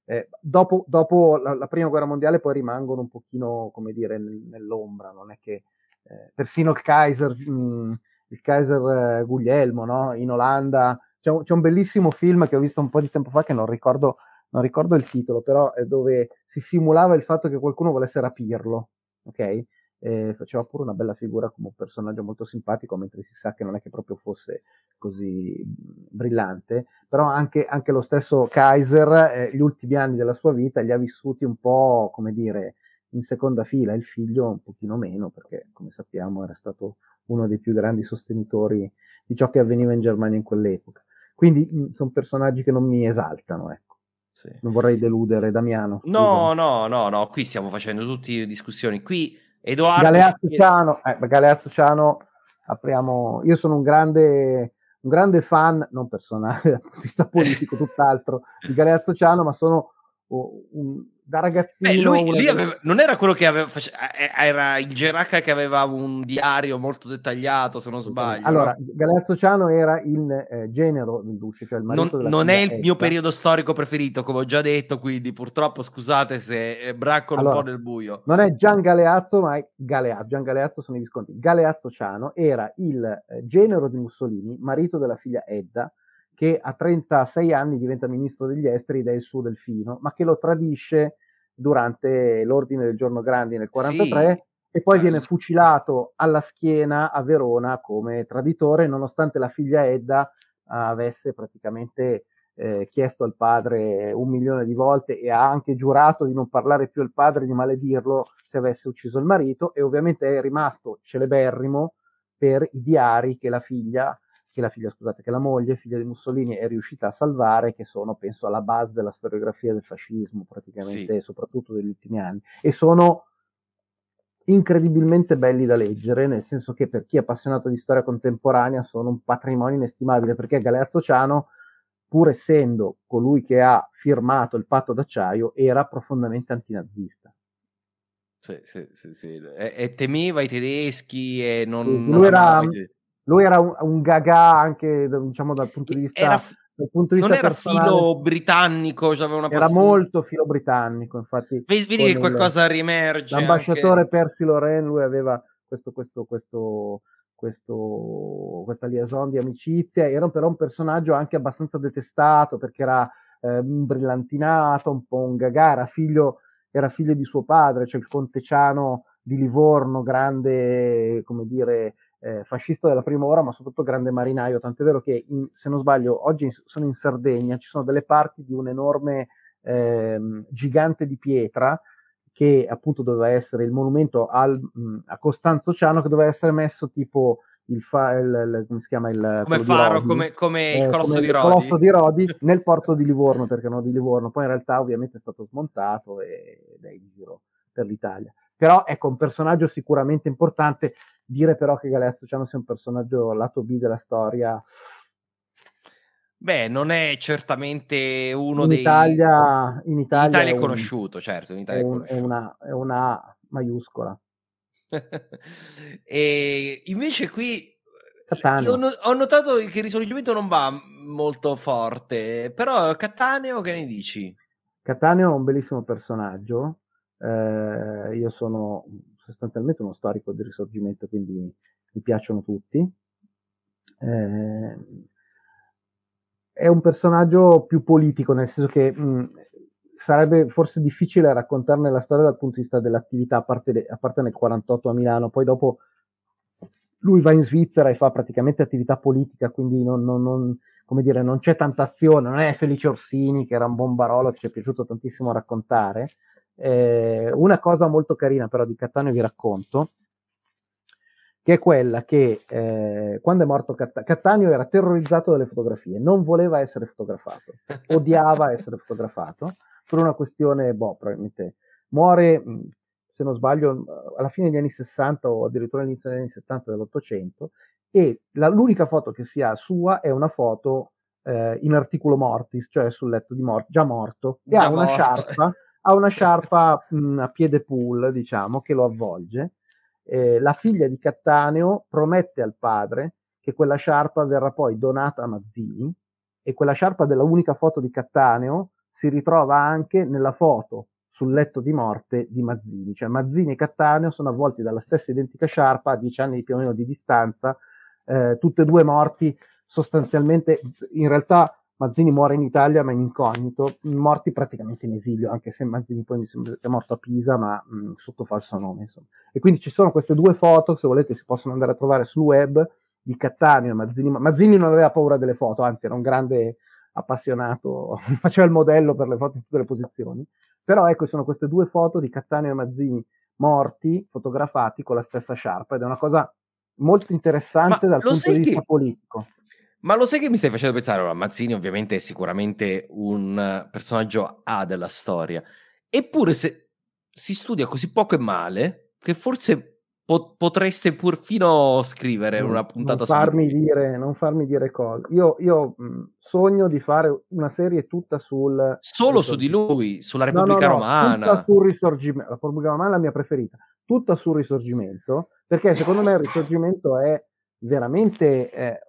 S2: eh, dopo, dopo la, la, prima guerra mondiale poi rimangono un pochino come dire nel, nell'ombra non è che eh, persino il Kaiser mh, mm, il Kaiser eh, Guglielmo no? in Olanda c'è un, c'è un, bellissimo film che ho visto un po' di tempo fa che non ricordo, non ricordo il titolo, però è dove si simulava il fatto che qualcuno volesse rapirlo, ok? E faceva pure una bella figura come un personaggio molto simpatico, mentre si sa che non è che proprio fosse così brillante, però anche, anche lo stesso Kaiser, eh, gli ultimi anni della sua vita li ha vissuti un po', come dire, in seconda fila, il figlio un pochino meno, perché come sappiamo era stato uno dei più grandi sostenitori di ciò che avveniva in Germania in quell'epoca. Quindi sono personaggi che non mi esaltano, ecco. Sì. Non vorrei deludere Damiano.
S1: No, no, no, no, qui stiamo facendo tutte discussioni. Qui Edoardo...
S2: Galeazzo Ciano, eh, Galeazzo Ciano, apriamo... Io sono un grande, un grande fan, non personale, dal punto di vista politico, tutt'altro, di Galeazzo Ciano, ma sono un, da ragazzino.
S1: Beh, lui, lui aveva, non era quello che aveva, face, era il Geraca che aveva un diario molto dettagliato, se non sbaglio.
S2: Allora, no? Galeazzo Ciano era il eh, genero del Duce, cioè il
S1: Non, non è il Etta. mio periodo storico preferito, come ho già detto, quindi purtroppo scusate se eh, braccolo allora, un po' nel buio.
S2: Non è Gian Galeazzo, ma è Galeazzo. Gian Galeazzo sono i visconti. Galeazzo Ciano era il eh, genero di Mussolini, marito della figlia Edda, che a 36 anni diventa ministro degli esteri ed è il suo delfino, ma che lo tradisce durante l'ordine del giorno grandi nel 43 sì. e poi viene fucilato alla schiena a Verona come traditore, nonostante la figlia Edda avesse praticamente eh, chiesto al padre un milione di volte e ha anche giurato di non parlare più al padre, di maledirlo se avesse ucciso il marito e ovviamente è rimasto celeberrimo per i diari che la figlia che la figlia, scusate, che la moglie, figlia di Mussolini, è riuscita a salvare, che sono, penso, alla base della storiografia del fascismo, praticamente, sì. soprattutto degli ultimi anni. E sono incredibilmente belli da leggere, nel senso che per chi è appassionato di storia contemporanea sono un patrimonio inestimabile, perché Galeazzo Ciano, pur essendo colui che ha firmato il patto d'acciaio, era profondamente antinazista.
S1: Sì, sì, sì, sì. E, e temeva i tedeschi e non...
S2: Lui era lui era un, un gaga anche diciamo, dal punto di vista...
S1: Era, punto di non vista era filo britannico, cioè una
S2: era molto filo britannico, infatti.
S1: Vedi, che il, qualcosa riemerge.
S2: L'ambasciatore anche... Percy Loren, lui aveva questo, questo, questo, questo, questa liaison di amicizia, era però un personaggio anche abbastanza detestato perché era eh, brillantinato, un po' un gaga, era figlio, era figlio di suo padre, cioè il conte Ciano di Livorno, grande, come dire, eh, fascista della prima ora, ma soprattutto grande marinaio, tant'è vero che, in, se non sbaglio, oggi in, sono in Sardegna, ci sono delle parti di un enorme eh, gigante di pietra che appunto doveva essere il monumento al, mh, a Costanzo Ciano che doveva essere messo tipo il, fa, il, il come si chiama il
S1: come faro, Rodi, come, come
S2: eh,
S1: il colosso
S2: come
S1: di Rodi,
S2: colosso di Rodi nel porto di Livorno perché no di Livorno. Poi in realtà ovviamente è stato smontato ed è in giro per l'Italia però ecco un personaggio sicuramente importante dire però che Galeazzo Ciano sia un personaggio lato B della storia
S1: Beh, non è certamente uno
S2: in
S1: dei...
S2: Italia, in Italia,
S1: in Italia è,
S2: un,
S1: conosciuto, certo, in Italia
S2: è,
S1: un,
S2: è, una, è una maiuscola.
S1: e invece qui
S2: Cattaneo.
S1: io ho notato che il risorgimento non va molto forte, però Cattaneo che ne dici?
S2: Cattaneo è un bellissimo personaggio, eh, io sono sostanzialmente uno storico del risorgimento, quindi mi piacciono tutti. Eh, è un personaggio più politico, nel senso che mh, sarebbe forse difficile raccontarne la storia dal punto di vista dell'attività, a parte, de, a parte nel 48 a Milano, poi dopo lui va in Svizzera e fa praticamente attività politica, quindi non, non, non, dire, non c'è tanta azione, non è Felice Orsini che era un bombarolo che ci è piaciuto tantissimo raccontare. Eh, una cosa molto carina però di Cattaneo vi racconto, che è quella che eh, quando è morto Catt- Cattaneo era terrorizzato dalle fotografie, non voleva essere fotografato, odiava essere fotografato per una questione, boh, probabilmente muore, se non sbaglio, alla fine degli anni 60 o addirittura all'inizio degli anni 70 dell'Ottocento e la, l'unica foto che si ha sua è una foto eh, in articolo mortis, cioè sul letto di morte, già morto, e
S1: già
S2: ha una
S1: morto.
S2: sciarpa, ha una sciarpa mh, a piede pool, diciamo, che lo avvolge eh, la figlia di Cattaneo promette al padre che quella sciarpa verrà poi donata a Mazzini e quella sciarpa della unica foto di Cattaneo si ritrova anche nella foto sul letto di morte di Mazzini, cioè Mazzini e Cattaneo sono avvolti dalla stessa identica sciarpa a dieci anni più o meno di distanza, eh, tutte e due morti sostanzialmente, in realtà Mazzini muore in Italia ma in incognito, morti praticamente in esilio, anche se Mazzini poi mi sembra che è morto a Pisa ma mh, sotto falso nome. Insomma. E quindi ci sono queste due foto, se volete si possono andare a trovare sul web, di Cattaneo e Mazzini. Mazzini non aveva paura delle foto, anzi era un grande appassionato, faceva il modello per le foto in tutte le posizioni. Però ecco, sono queste due foto di Cattaneo e Mazzini morti, fotografati con la stessa sciarpa ed è una cosa molto interessante
S1: Ma
S2: dal punto di vista
S1: che-
S2: politico.
S1: Ma lo sai che mi stai facendo pensare? Allora, Mazzini ovviamente è sicuramente un personaggio A della storia, eppure se si studia così poco e male, che forse po- potreste perfino scrivere una puntata
S2: non
S1: su
S2: farmi
S1: lui.
S2: dire, non farmi dire cose. Io, io mh, sogno di fare una serie tutta sul
S1: Solo su di lui, sulla
S2: No, no,
S1: Repubblica
S2: no,
S1: Romana.
S2: Tutta sul risorgimento. La Repubblica Romana è la mia preferita. Tutta sul risorgimento, perché secondo me il risorgimento è veramente eh,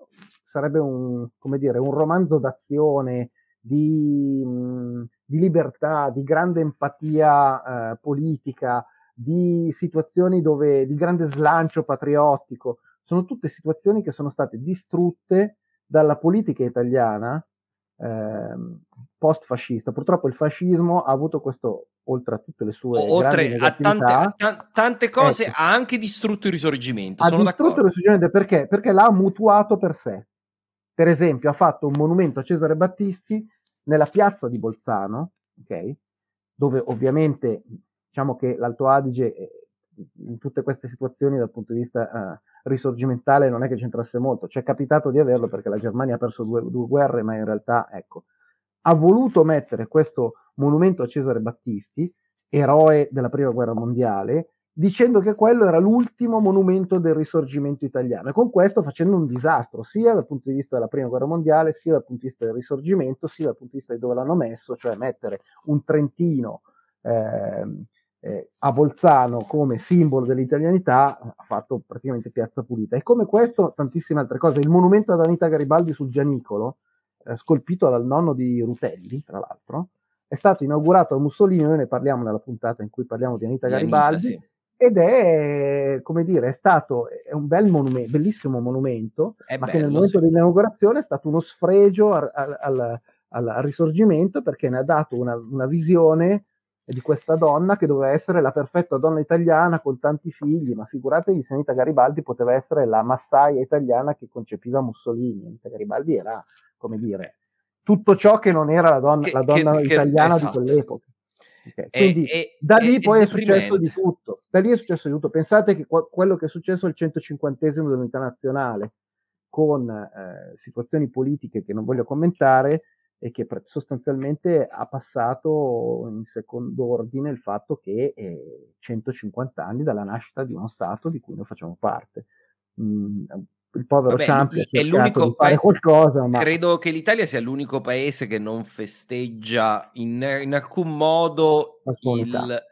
S2: sarebbe un, come dire, un romanzo d'azione, di, mh, di libertà, di grande empatia eh, politica, di situazioni dove di grande slancio patriottico. Sono tutte situazioni che sono state distrutte dalla politica italiana ehm, post-fascista. Purtroppo il fascismo ha avuto questo, oltre a tutte le sue
S1: Oltre a tante, a tan- tante cose,
S2: Ecco.
S1: ha anche distrutto il risorgimento.
S2: ha
S1: Sono
S2: distrutto
S1: d'accordo.
S2: il risorgimento perché? Perché l'ha mutuato per sé. Per esempio, ha fatto un monumento a Cesare Battisti nella piazza di Bolzano, ok? dove ovviamente diciamo che l'Alto Adige eh, in tutte queste situazioni dal punto di vista eh, risorgimentale non è che c'entrasse molto. Ci è capitato di averlo perché la Germania ha perso due, due guerre, ma in realtà, ecco, ha voluto mettere questo monumento a Cesare Battisti, eroe della prima guerra mondiale, dicendo che quello era l'ultimo monumento del risorgimento italiano. E con questo facendo un disastro sia dal punto di vista della prima guerra mondiale, sia dal punto di vista del risorgimento, sia dal punto di vista di dove l'hanno messo, cioè mettere un Trentino ehm, eh, a Bolzano come simbolo dell'italianità ha fatto praticamente piazza pulita. E come questo tantissime altre cose. Il monumento ad Anita Garibaldi sul Gianicolo eh, scolpito dal nonno di Rutelli tra l'altro è stato inaugurato da Mussolini noi ne parliamo nella puntata in cui parliamo di Anita
S1: Di Anita,
S2: Garibaldi.
S1: sì.
S2: Ed è come dire è stato è un bel monumento bellissimo monumento
S1: È
S2: ma che nel
S1: bello,
S2: momento
S1: sì.
S2: dell'inaugurazione è stato uno sfregio al, al- al- al- risorgimento perché ne ha dato una, una visione di questa donna che doveva essere la perfetta donna italiana con tanti figli, ma figuratevi se Anita Garibaldi poteva essere la massaia italiana che concepiva Mussolini. Anita Garibaldi era, come dire, tutto ciò che non era la donna,
S1: Che-
S2: la donna
S1: che- che-
S2: italiana
S1: esatto.
S2: di quell'epoca. Okay. Quindi è, da lì è, poi è, è successo di tutto. Da lì è successo di tutto. Pensate che qua, quello che è successo al 150 dell'unità nazionale, con eh, situazioni politiche che non voglio commentare, e che sostanzialmente ha passato in secondo ordine il fatto che è 150 anni dalla nascita di uno Stato di cui noi facciamo parte. Mm, il povero Vabbè, Ciampi è l'unico fare qualcosa. Ma...
S1: Credo che l'Italia sia l'unico paese che non festeggia in, in alcun modo la sua, il,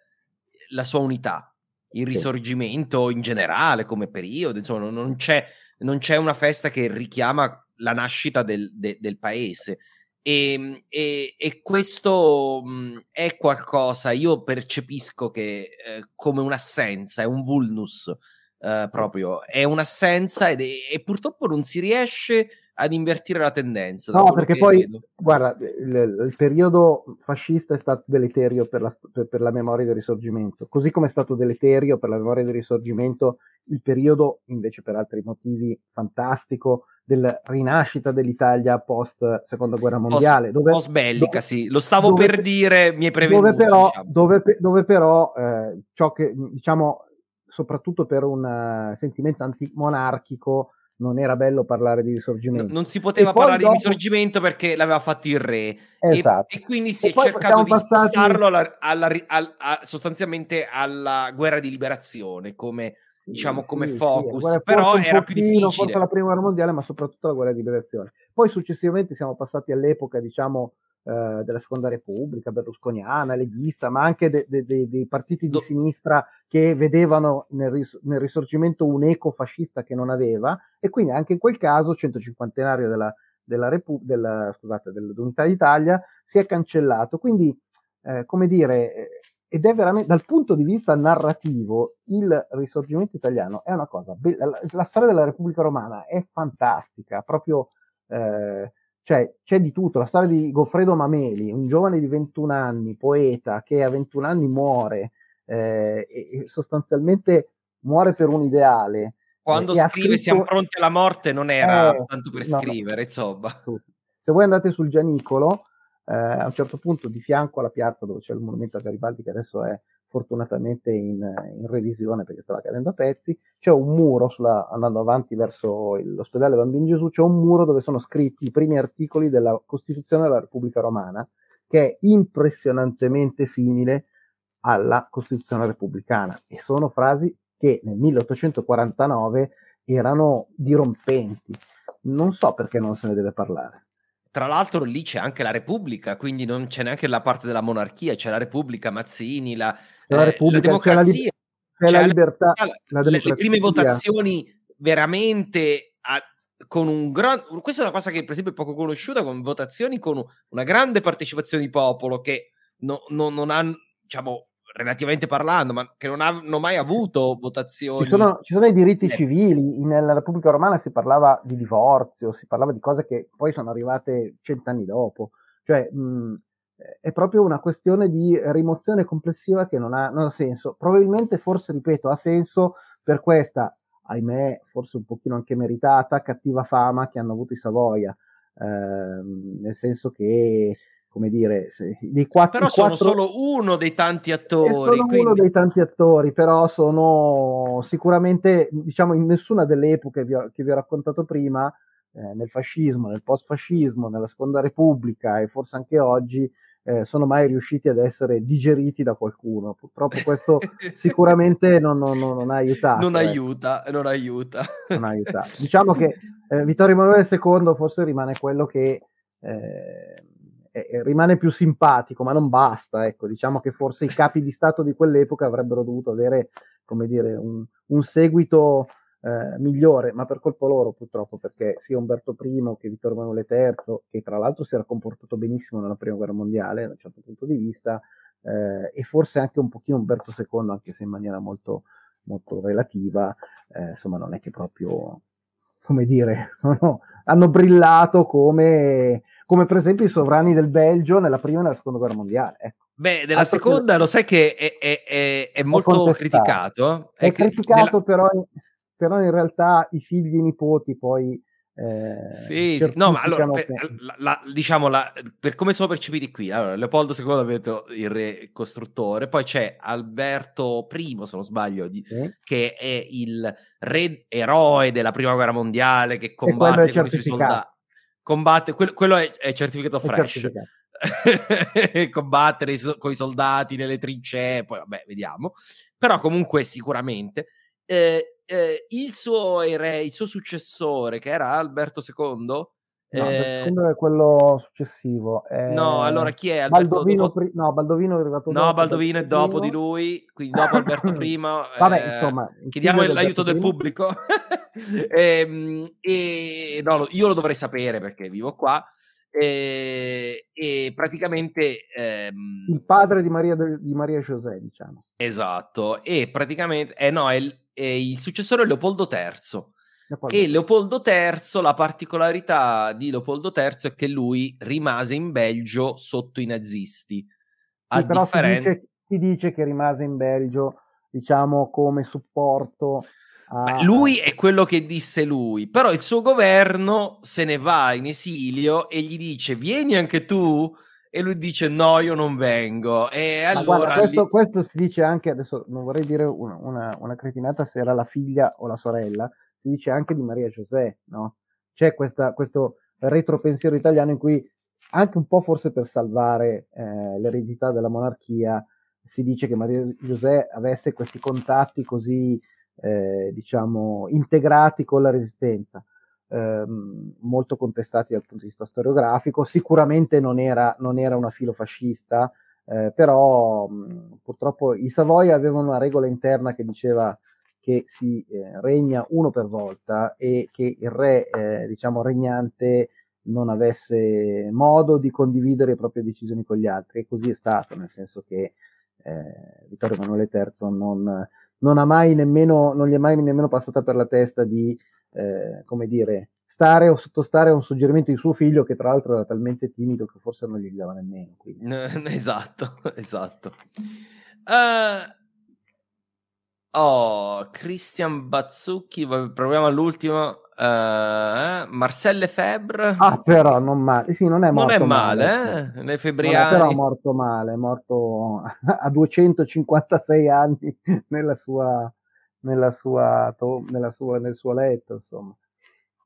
S1: la sua unità, il risorgimento in generale come periodo. Insomma, non c'è, non c'è una festa che richiama la nascita del, de, del paese. E, ehm, e, e questo mh, mhmm, è qualcosa, io percepisco che eh, come un'assenza, è un vulnus eh, proprio, è un'assenza ed è, e purtroppo non si riesce ad invertire la tendenza.
S2: No, perché poi, vedo. guarda, il, il, periodo fascista è stato deleterio per la, per, per la, memoria del risorgimento, così come è stato deleterio per la memoria del risorgimento il periodo, invece per altri motivi, fantastico della rinascita dell'Italia post seconda guerra mondiale.
S1: Post, dove, post bellica, dove, sì, lo stavo dove, per dire, mi è prevenuto.
S2: Dove però, diciamo. dove, dove però eh, ciò che, diciamo, soprattutto per un uh, sentimento antimonarchico, non era bello parlare di risorgimento.
S1: No, non si poteva parlare dopo... di risorgimento perché l'aveva fatto il re. Esatto. E, e, quindi si e è cercato di passati... spostarlo alla, alla, alla, a, sostanzialmente alla guerra di liberazione come diciamo come sì, focus, sì, però era più difficile.
S2: Forse la prima guerra mondiale, ma soprattutto la guerra di liberazione. Poi successivamente siamo passati all'epoca, diciamo, eh, della seconda repubblica, berlusconiana, leghista, ma anche de- de- de- dei partiti di sinistra che vedevano nel, ris- nel, risorgimento un eco fascista che non aveva, e quindi anche in quel caso, 150 della, della, Repu- della scusate, dell'Unità d'Italia, si è cancellato. Quindi, eh, come dire, eh, ed è veramente dal punto di vista narrativo il risorgimento italiano è una cosa be- la, la, storia della Repubblica Romana è fantastica proprio eh, cioè c'è di tutto. La storia di Goffredo Mameli un giovane di 21 anni poeta che a 21 anni muore eh, e, sostanzialmente muore per un un
S1: quando scrive scritto... siamo pronti alla morte non era eh, tanto per no, scrivere insomma.
S2: Se voi andate sul Gianicolo eh, a un certo punto di fianco alla piazza dove c'è il monumento a Garibaldi che adesso è fortunatamente in, in revisione perché stava cadendo a pezzi, c'è un muro sulla, andando avanti verso l'ospedale Bambino Gesù, c'è un muro dove sono scritti i primi articoli della Costituzione della Repubblica Romana, che è impressionantemente simile alla Costituzione repubblicana e sono frasi che nel 1849 erano dirompenti. Non so perché non se ne deve parlare.
S1: Tra l'altro lì c'è anche la Repubblica, quindi non c'è neanche la parte della monarchia, c'è la Repubblica, Mazzini, la,
S2: la, eh, la democrazia, c'è la, li- c'è la libertà,
S1: la, le, le, prime votazioni veramente a, con un gran... Questa è una cosa che per esempio è poco conosciuta, con votazioni con una grande partecipazione di popolo che no, no, non ha, diciamo, relativamente parlando, ma che non hanno mai avuto votazioni.
S2: Ci sono, ci sono i diritti eh. civili, nella Repubblica Romana si parlava di divorzio, si parlava di cose che poi sono arrivate cent'anni dopo, cioè mh, è proprio una questione di rimozione complessiva che non ha, non ha senso. Probabilmente, forse, ripeto, ha senso per questa, ahimè, forse un pochino anche meritata, cattiva fama che hanno avuto i Savoia, eh, nel senso che come dire,
S1: dei quattro, però sono quattro... solo uno dei tanti attori.
S2: Sono quindi... uno dei tanti attori, però sono sicuramente, diciamo, in nessuna delle epoche che vi ho raccontato prima, eh, nel fascismo, nel post-fascismo, nella seconda repubblica e forse anche oggi, eh, sono mai riusciti ad essere digeriti da qualcuno. Purtroppo questo sicuramente non, non, non, ha aiutato.
S1: Non ecco. aiuta, non aiuta.
S2: non aiuta. Diciamo che eh, Vittorio Emanuele II forse rimane quello che eh, eh, rimane più simpatico, ma non basta. Ecco, diciamo che forse i capi di Stato di quell'epoca avrebbero dovuto avere, come dire, un, un seguito eh, migliore, ma per colpo loro purtroppo, perché sia Umberto I che Vittorio Emanuele III, che tra l'altro si era comportato benissimo nella prima guerra mondiale da un certo punto di vista, eh, e forse anche un pochino Umberto II, anche se in maniera molto, molto relativa, eh, insomma non è che proprio, come dire, sono, hanno brillato come come per esempio i sovrani del Belgio nella prima e nella seconda guerra mondiale. Ecco.
S1: Beh, della Altro seconda che... lo sai che è, è, è, è molto criticato.
S2: È, criticato, della... però, però, in realtà i figli e i nipoti poi Eh,
S1: sì, sì, no, ma allora, per, la, la, diciamo, la, per come sono percepiti qui, allora, Leopoldo II ha detto il re costruttore, poi c'è Alberto I, se non sbaglio, di, sì. che è il re eroe della prima guerra mondiale, che combatte con i suoi soldati. Combatte, quello, quello è, è, certificato fresh. Combattere con i soldati nelle trincee, poi vabbè, vediamo. Però comunque sicuramente. Eh, eh, il suo re, il suo successore, che era Alberto II,
S2: No, eh, è quello successivo.
S1: Eh, no, allora chi è?
S2: Alberto Baldovino, dopo... pri... no, Baldovino è arrivato
S1: No, dopo, Baldovino è dopo di lui, quindi dopo Alberto I.
S2: Vabbè, eh, insomma,
S1: chiediamo l'aiuto del pubblico. e, ehm, e, no, io lo dovrei sapere perché vivo qua. E, e praticamente ehm...
S2: il padre di Maria, di Maria José, diciamo.
S1: Esatto, e praticamente eh no, è il, è il successore è Leopoldo III. Leopoldo. E Leopoldo III, la particolarità di Leopoldo III è che lui rimase in Belgio sotto i nazisti.
S2: A sì, differenza... si, dice, si dice che rimase in Belgio, diciamo, come supporto
S1: Ah, lui è quello che disse lui, però il suo governo se ne va in esilio e gli dice vieni anche tu? E lui dice no io non vengo. E allora
S2: guarda, questo, lì... questo, si dice anche adesso non vorrei dire una, una, una, cretinata se era la figlia o la sorella si dice anche di Maria José no? c'è questa, questo retropensiero italiano in cui anche un po' forse per salvare eh, l'eredità della monarchia si dice che Maria José avesse questi contatti così eh, diciamo, integrati con la resistenza, ehm, molto contestati dal punto di vista storiografico. Sicuramente non era, non era una filofascista, eh, però mh, purtroppo i Savoia avevano una regola interna che diceva che si eh, regna uno per volta e che il re, eh, diciamo, regnante non avesse modo di condividere le proprie decisioni con gli altri e così è stato, nel senso che eh, Vittorio Emanuele III non, non, ha mai nemmeno, non gli è mai nemmeno passata per la testa di, eh, come dire, stare o sottostare a un suggerimento di suo figlio che tra l'altro era talmente timido che forse non gli dava nemmeno.
S1: esatto, esatto. Uh, oh, Christian Bazzucchi, proviamo all'ultimo. Uh, Marcel Lefebvre.
S2: Ah, però non male. Sì, non è morto
S1: Non è male, male eh? Le febbriani.
S2: però è morto male, è morto a 256 anni nella sua, nella sua, nella sua, nel suo letto, insomma.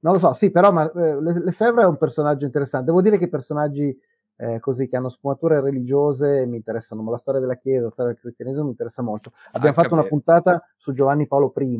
S2: Non lo so, sì, però ma, eh, Lefebvre è un personaggio interessante. Devo dire che i personaggi eh, così che hanno sfumature religiose mi interessano, ma la storia della Chiesa, la storia del cristianesimo mi interessa molto. Abbiamo Anche fatto una puntata su Giovanni Paolo I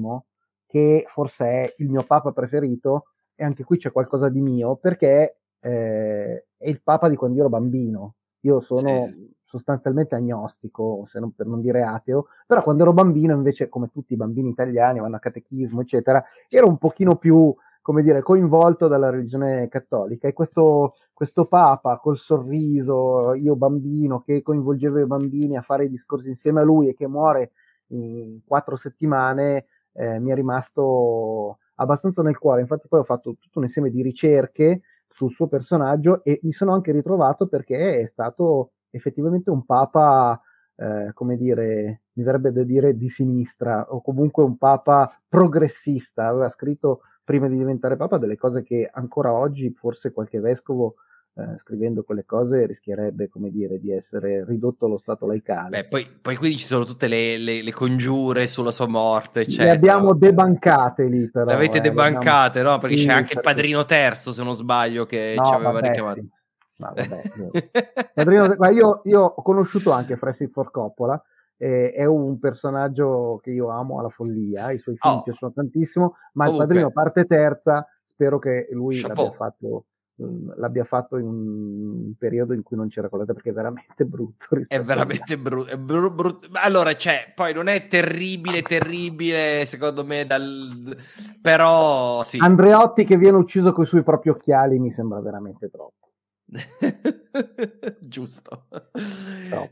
S2: che forse è il mio papa preferito, e anche qui c'è qualcosa di mio, perché eh, è il papa di quando io ero bambino. Io sono sì. sostanzialmente agnostico, se non, per non dire ateo, però quando ero bambino, invece, come tutti i bambini italiani, vanno a catechismo, eccetera, ero un pochino più, come dire, coinvolto dalla religione cattolica. E questo, questo papa col sorriso, io bambino, che coinvolgeva i bambini a fare i discorsi insieme a lui e che muore in quattro settimane, eh, mi è rimasto abbastanza nel cuore. Infatti, poi ho fatto tutto un insieme di ricerche sul suo personaggio e mi sono anche ritrovato perché è stato effettivamente un papa, eh, come dire, mi verrebbe da dire di sinistra o comunque un papa progressista. Aveva scritto prima di diventare papa delle cose che ancora oggi forse qualche vescovo eh, scrivendo quelle cose rischierebbe, come dire, di essere ridotto allo stato laicale.
S1: Beh, poi, poi quindi ci sono tutte le, le, le, congiure sulla sua morte, eccetera.
S2: Le abbiamo debancate lì, però.
S1: Le avete eh, debancate, abbiamo... no? Perché sì, c'è anche il padrino terzo, se non sbaglio, che no, ci aveva vabbè, richiamato. Sì.
S2: No, vabbè, padrino, io, io, ho conosciuto anche Francis Ford Coppola, eh, è un personaggio che io amo alla follia, i suoi film oh. piacciono tantissimo, ma Comunque. il padrino parte terza, spero che lui Chapeau. l'abbia fatto l'abbia fatto in un periodo in cui non c'era colata perché è veramente brutto.
S1: È veramente brutto. Bru- brut- allora, cioè, poi non è terribile, terribile, secondo me, dal... però sì.
S2: Andreotti che viene ucciso con i suoi propri occhiali mi sembra veramente troppo.
S1: Giusto.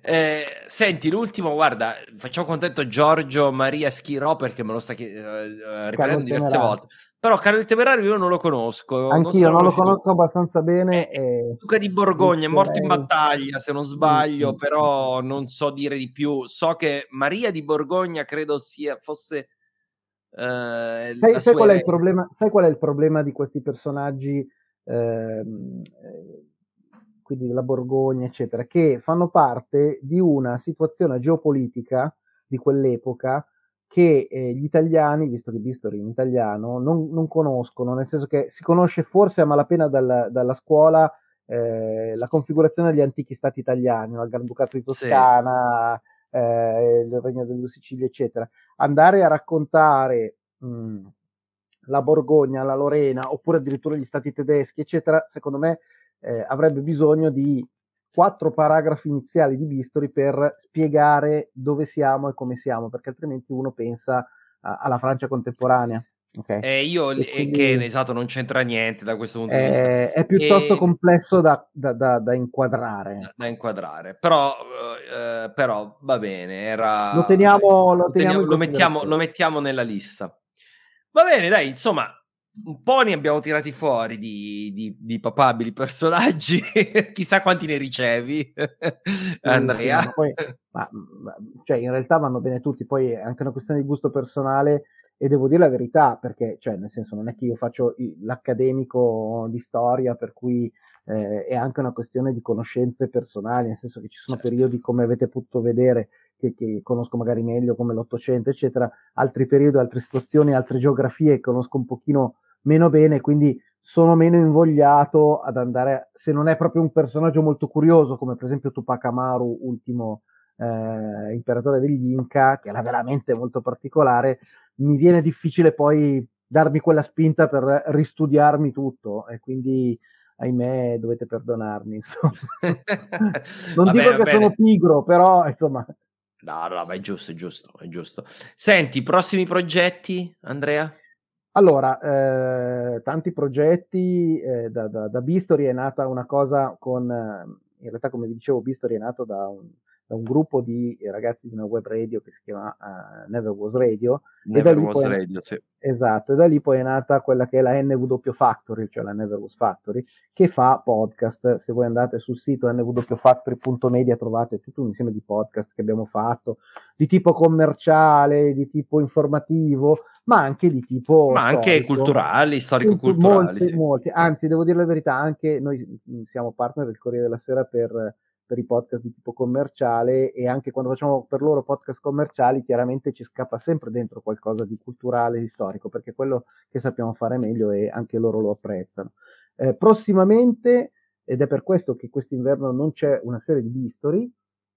S1: Eh, senti, l'ultimo, guarda, facciamo contento Giorgio Maria Schirò perché me lo sta chied- uh, ripetendo diverse volte. Però Carlo il Temerario io non lo conosco.
S2: Anch'io non, non lo conosco abbastanza bene.
S1: Eh, e... Duca di Borgogna è morto in battaglia, se non sbaglio, però non so dire di più. So che Maria di Borgogna credo sia, fosse
S2: Eh, sai, sai, qual problema, sai, qual è il problema, di questi personaggi, eh, quindi della Borgogna, eccetera, che fanno parte di una situazione geopolitica di quell'epoca che eh, gli italiani, visto che Bistori in italiano, non, non, conoscono, nel senso che si conosce forse a malapena dalla, dalla scuola eh, la configurazione degli antichi stati italiani, no? il Granducato di Toscana, sì. eh, il Regno delle Sicilie, eccetera. Andare a raccontare mh, la Borgogna, la Lorena, oppure addirittura gli stati tedeschi, eccetera, secondo me eh, avrebbe bisogno di quattro paragrafi iniziali di Bistori per spiegare dove siamo e come siamo, perché altrimenti uno pensa a, alla Francia contemporanea.
S1: Okay. Eh, io e quindi, che esatto non c'entra niente da questo punto di vista.
S2: È piuttosto e, complesso da, da, da, da inquadrare.
S1: Da, inquadrare, però, eh, però va bene. Era...
S2: Lo teniamo, lo, teniamo
S1: lo, mettiamo, lo mettiamo nella lista. Va bene, dai, insomma, un po' ne abbiamo tirati fuori di, di, di papabili personaggi. Chissà quanti ne ricevi, Andrea.
S2: Sì, poi, ma, ma, cioè, in realtà vanno bene tutti. Poi è anche una questione di gusto personale e devo dire la verità perché, cioè, nel senso, non è che io faccio l'accademico di storia, per cui eh, è anche una questione di conoscenze personali, nel senso che ci sono certo. periodi, come avete potuto vedere, che, che, conosco magari meglio, come l'Ottocento, eccetera, altri periodi, altre situazioni, altre geografie che conosco un pochino meno bene, quindi sono meno invogliato ad andare, se non è proprio un personaggio molto curioso, come per esempio Tupac Amaru, ultimo eh, imperatore degli Inca, che era veramente molto particolare, mi viene difficile poi darmi quella spinta per ristudiarmi tutto e quindi ahimè dovete perdonarmi non
S1: va
S2: dico
S1: bene,
S2: che sono pigro però insomma.
S1: No no ma è giusto è giusto è giusto. Senti prossimi progetti Andrea
S2: allora, eh, tanti progetti, eh, da, da, da, Bistori è nata una cosa con, eh, in realtà come vi dicevo, Bistori è nato da un, da un gruppo di ragazzi di una web radio che si chiama uh, Never Was Radio.
S1: Never Was Radio, sì.
S2: Esatto, e da lì poi è nata quella che è la NW Factory, cioè la Never Was Factory, che fa podcast. Se voi andate sul sito nwfactory.media trovate tutto un insieme di podcast che abbiamo fatto, di tipo commerciale, di tipo informativo, ma anche di tipo...
S1: Ma storico. anche culturali, storico-culturali.
S2: Molti,
S1: sì.
S2: molti, anzi devo dire la verità, anche noi siamo partner del Corriere della Sera per per i podcast di tipo commerciale e anche quando facciamo per loro podcast commerciali chiaramente ci scappa sempre dentro qualcosa di culturale e di storico perché quello che sappiamo fare meglio e anche loro lo apprezzano. Eh, prossimamente, ed è per questo che quest'inverno non c'è una serie di Bistory,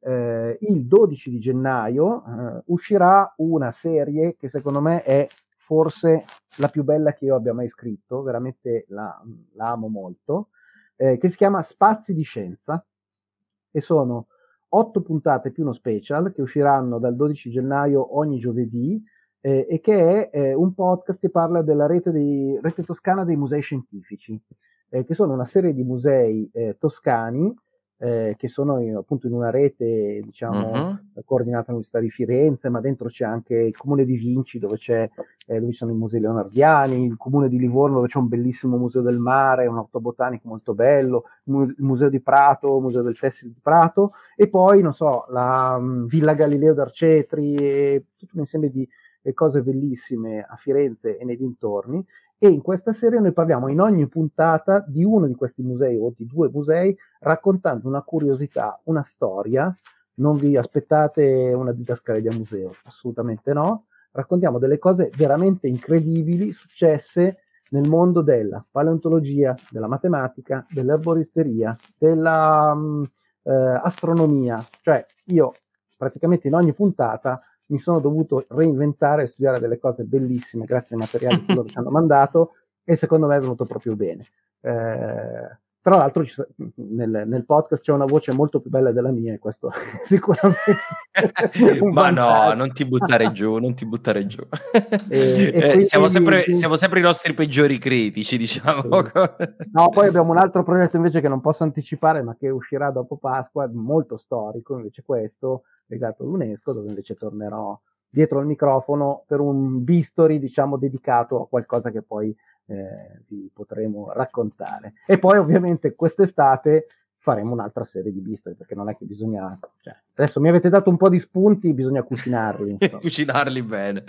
S2: eh, il 12 di gennaio eh, uscirà una serie che secondo me è forse la più bella che io abbia mai scritto, veramente la, la amo molto, eh, che si chiama Spazi di Scienza e sono otto puntate più uno special che usciranno dal 12 gennaio ogni giovedì eh, e che è eh, un podcast che parla della rete, dei, rete toscana dei musei scientifici, eh, che sono una serie di musei eh, toscani eh, che sono in, appunto in una rete diciamo uh-huh. coordinata all'Università di Firenze, ma dentro c'è anche il comune di Vinci dove, c'è, eh, dove ci sono i musei leonardiani, il comune di Livorno dove c'è un bellissimo museo del mare, un ortobotanico molto bello, il museo di Prato, il museo del tessile di Prato e poi non so, la um, Villa Galileo d'Arcetri e tutto un insieme di cose bellissime a Firenze e nei dintorni e in questa serie noi parliamo in ogni puntata di uno di questi musei o di due musei raccontando una curiosità, una storia. Non vi aspettate una didascalia di museo, assolutamente no. Raccontiamo delle cose veramente incredibili successe nel mondo della paleontologia, della matematica, dell'erboristeria, della um, eh. Cioè io praticamente in ogni puntata mi sono dovuto reinventare e studiare delle cose bellissime grazie ai materiali che loro ci hanno mandato e secondo me è venuto proprio bene. Eh, tra l'altro ci, nel, nel, podcast c'è una voce molto più bella della mia e questo sicuramente...
S1: Ma no, non ti buttare giù, non ti buttare giù. E, e eh, siamo, sempre, siamo, sempre, i nostri peggiori critici, diciamo.
S2: No, poi abbiamo un altro progetto invece che non posso anticipare, ma che uscirà dopo Pasqua, molto storico, invece questo, legato all'UNESCO, dove invece tornerò dietro al microfono per un bistori, diciamo, dedicato a qualcosa che poi eh, vi potremo raccontare. E poi ovviamente quest'estate faremo un'altra serie di bisturi, perché non è che bisogna... Cioè, adesso mi avete dato un po' di spunti, bisogna cucinarli.
S1: cucinarli bene.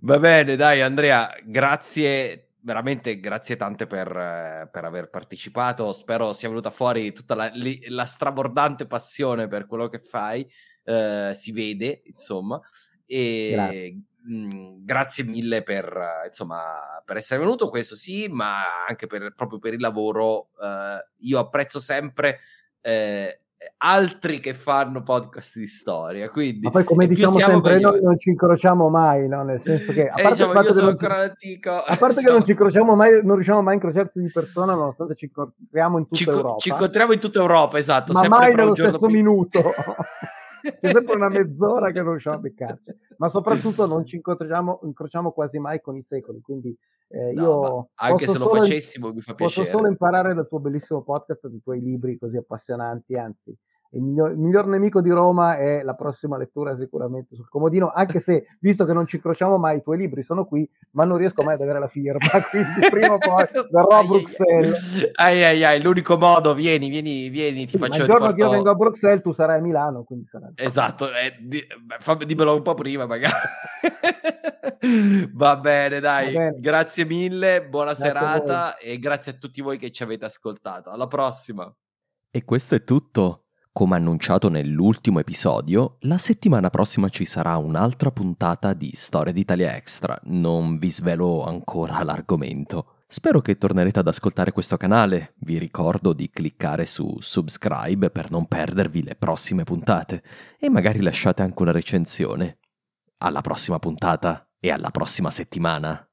S1: Va bene, dai Andrea, grazie veramente grazie tante per, per, aver partecipato. Spero sia venuta fuori tutta la, la strabordante passione per quello che fai. Eh, si vede, insomma. E grazie, mh, mm, grazie mille per, insomma, per essere venuto. Questo sì, ma anche per, proprio per il lavoro. Eh, io apprezzo sempre. Eh, altri che fanno podcast di storia. Quindi,
S2: Ma poi, come diciamo sempre, meglio... noi non ci incrociamo mai, no? Nel senso che a
S1: eh,
S2: parte,
S1: diciamo, io sono
S2: ancora
S1: l'antico.
S2: A parte che non ci incrociamo mai, non riusciamo mai a incrociarci di persona, nonostante ci incontriamo in tutta
S1: ci,
S2: Europa.
S1: Ci incontriamo in tutta Europa, esatto.
S2: Ma mai nello stesso più... minuto. C'è sempre una mezz'ora che non riusciamo a beccarci. Ma soprattutto non ci incontriamo, incrociamo quasi mai con i secoli, quindi eh, no, io
S1: anche se lo facessimo mi fa piacere.
S2: Posso solo imparare dal tuo bellissimo podcast, dai tuoi libri così appassionanti, anzi il miglior, il miglior, nemico di Roma è la prossima lettura sicuramente sul comodino, anche se, visto che non ci incrociamo mai, i tuoi libri sono qui, ma non riesco mai ad avere la firma, quindi prima o poi verrò a Bruxelles.
S1: Ai ai ai, l'unico modo, vieni, vieni, vieni, ti sì, faccio...
S2: il giorno porto... che io vengo a Bruxelles tu sarai a Milano, quindi sarà...
S1: Esatto, eh, di, fammi, dimmelo un po' prima magari. Va bene, dai, Va bene. grazie mille, buona grazie serata e grazie a tutti voi che ci avete ascoltato. Alla prossima.
S3: E questo è tutto. Come annunciato nell'ultimo episodio, la settimana prossima ci sarà un'altra puntata di Storia d'Italia Extra, non vi svelo ancora l'argomento. Spero che tornerete ad ascoltare questo canale, vi ricordo di cliccare su subscribe per non perdervi le prossime puntate e magari lasciate anche una recensione. Alla prossima puntata e alla prossima settimana.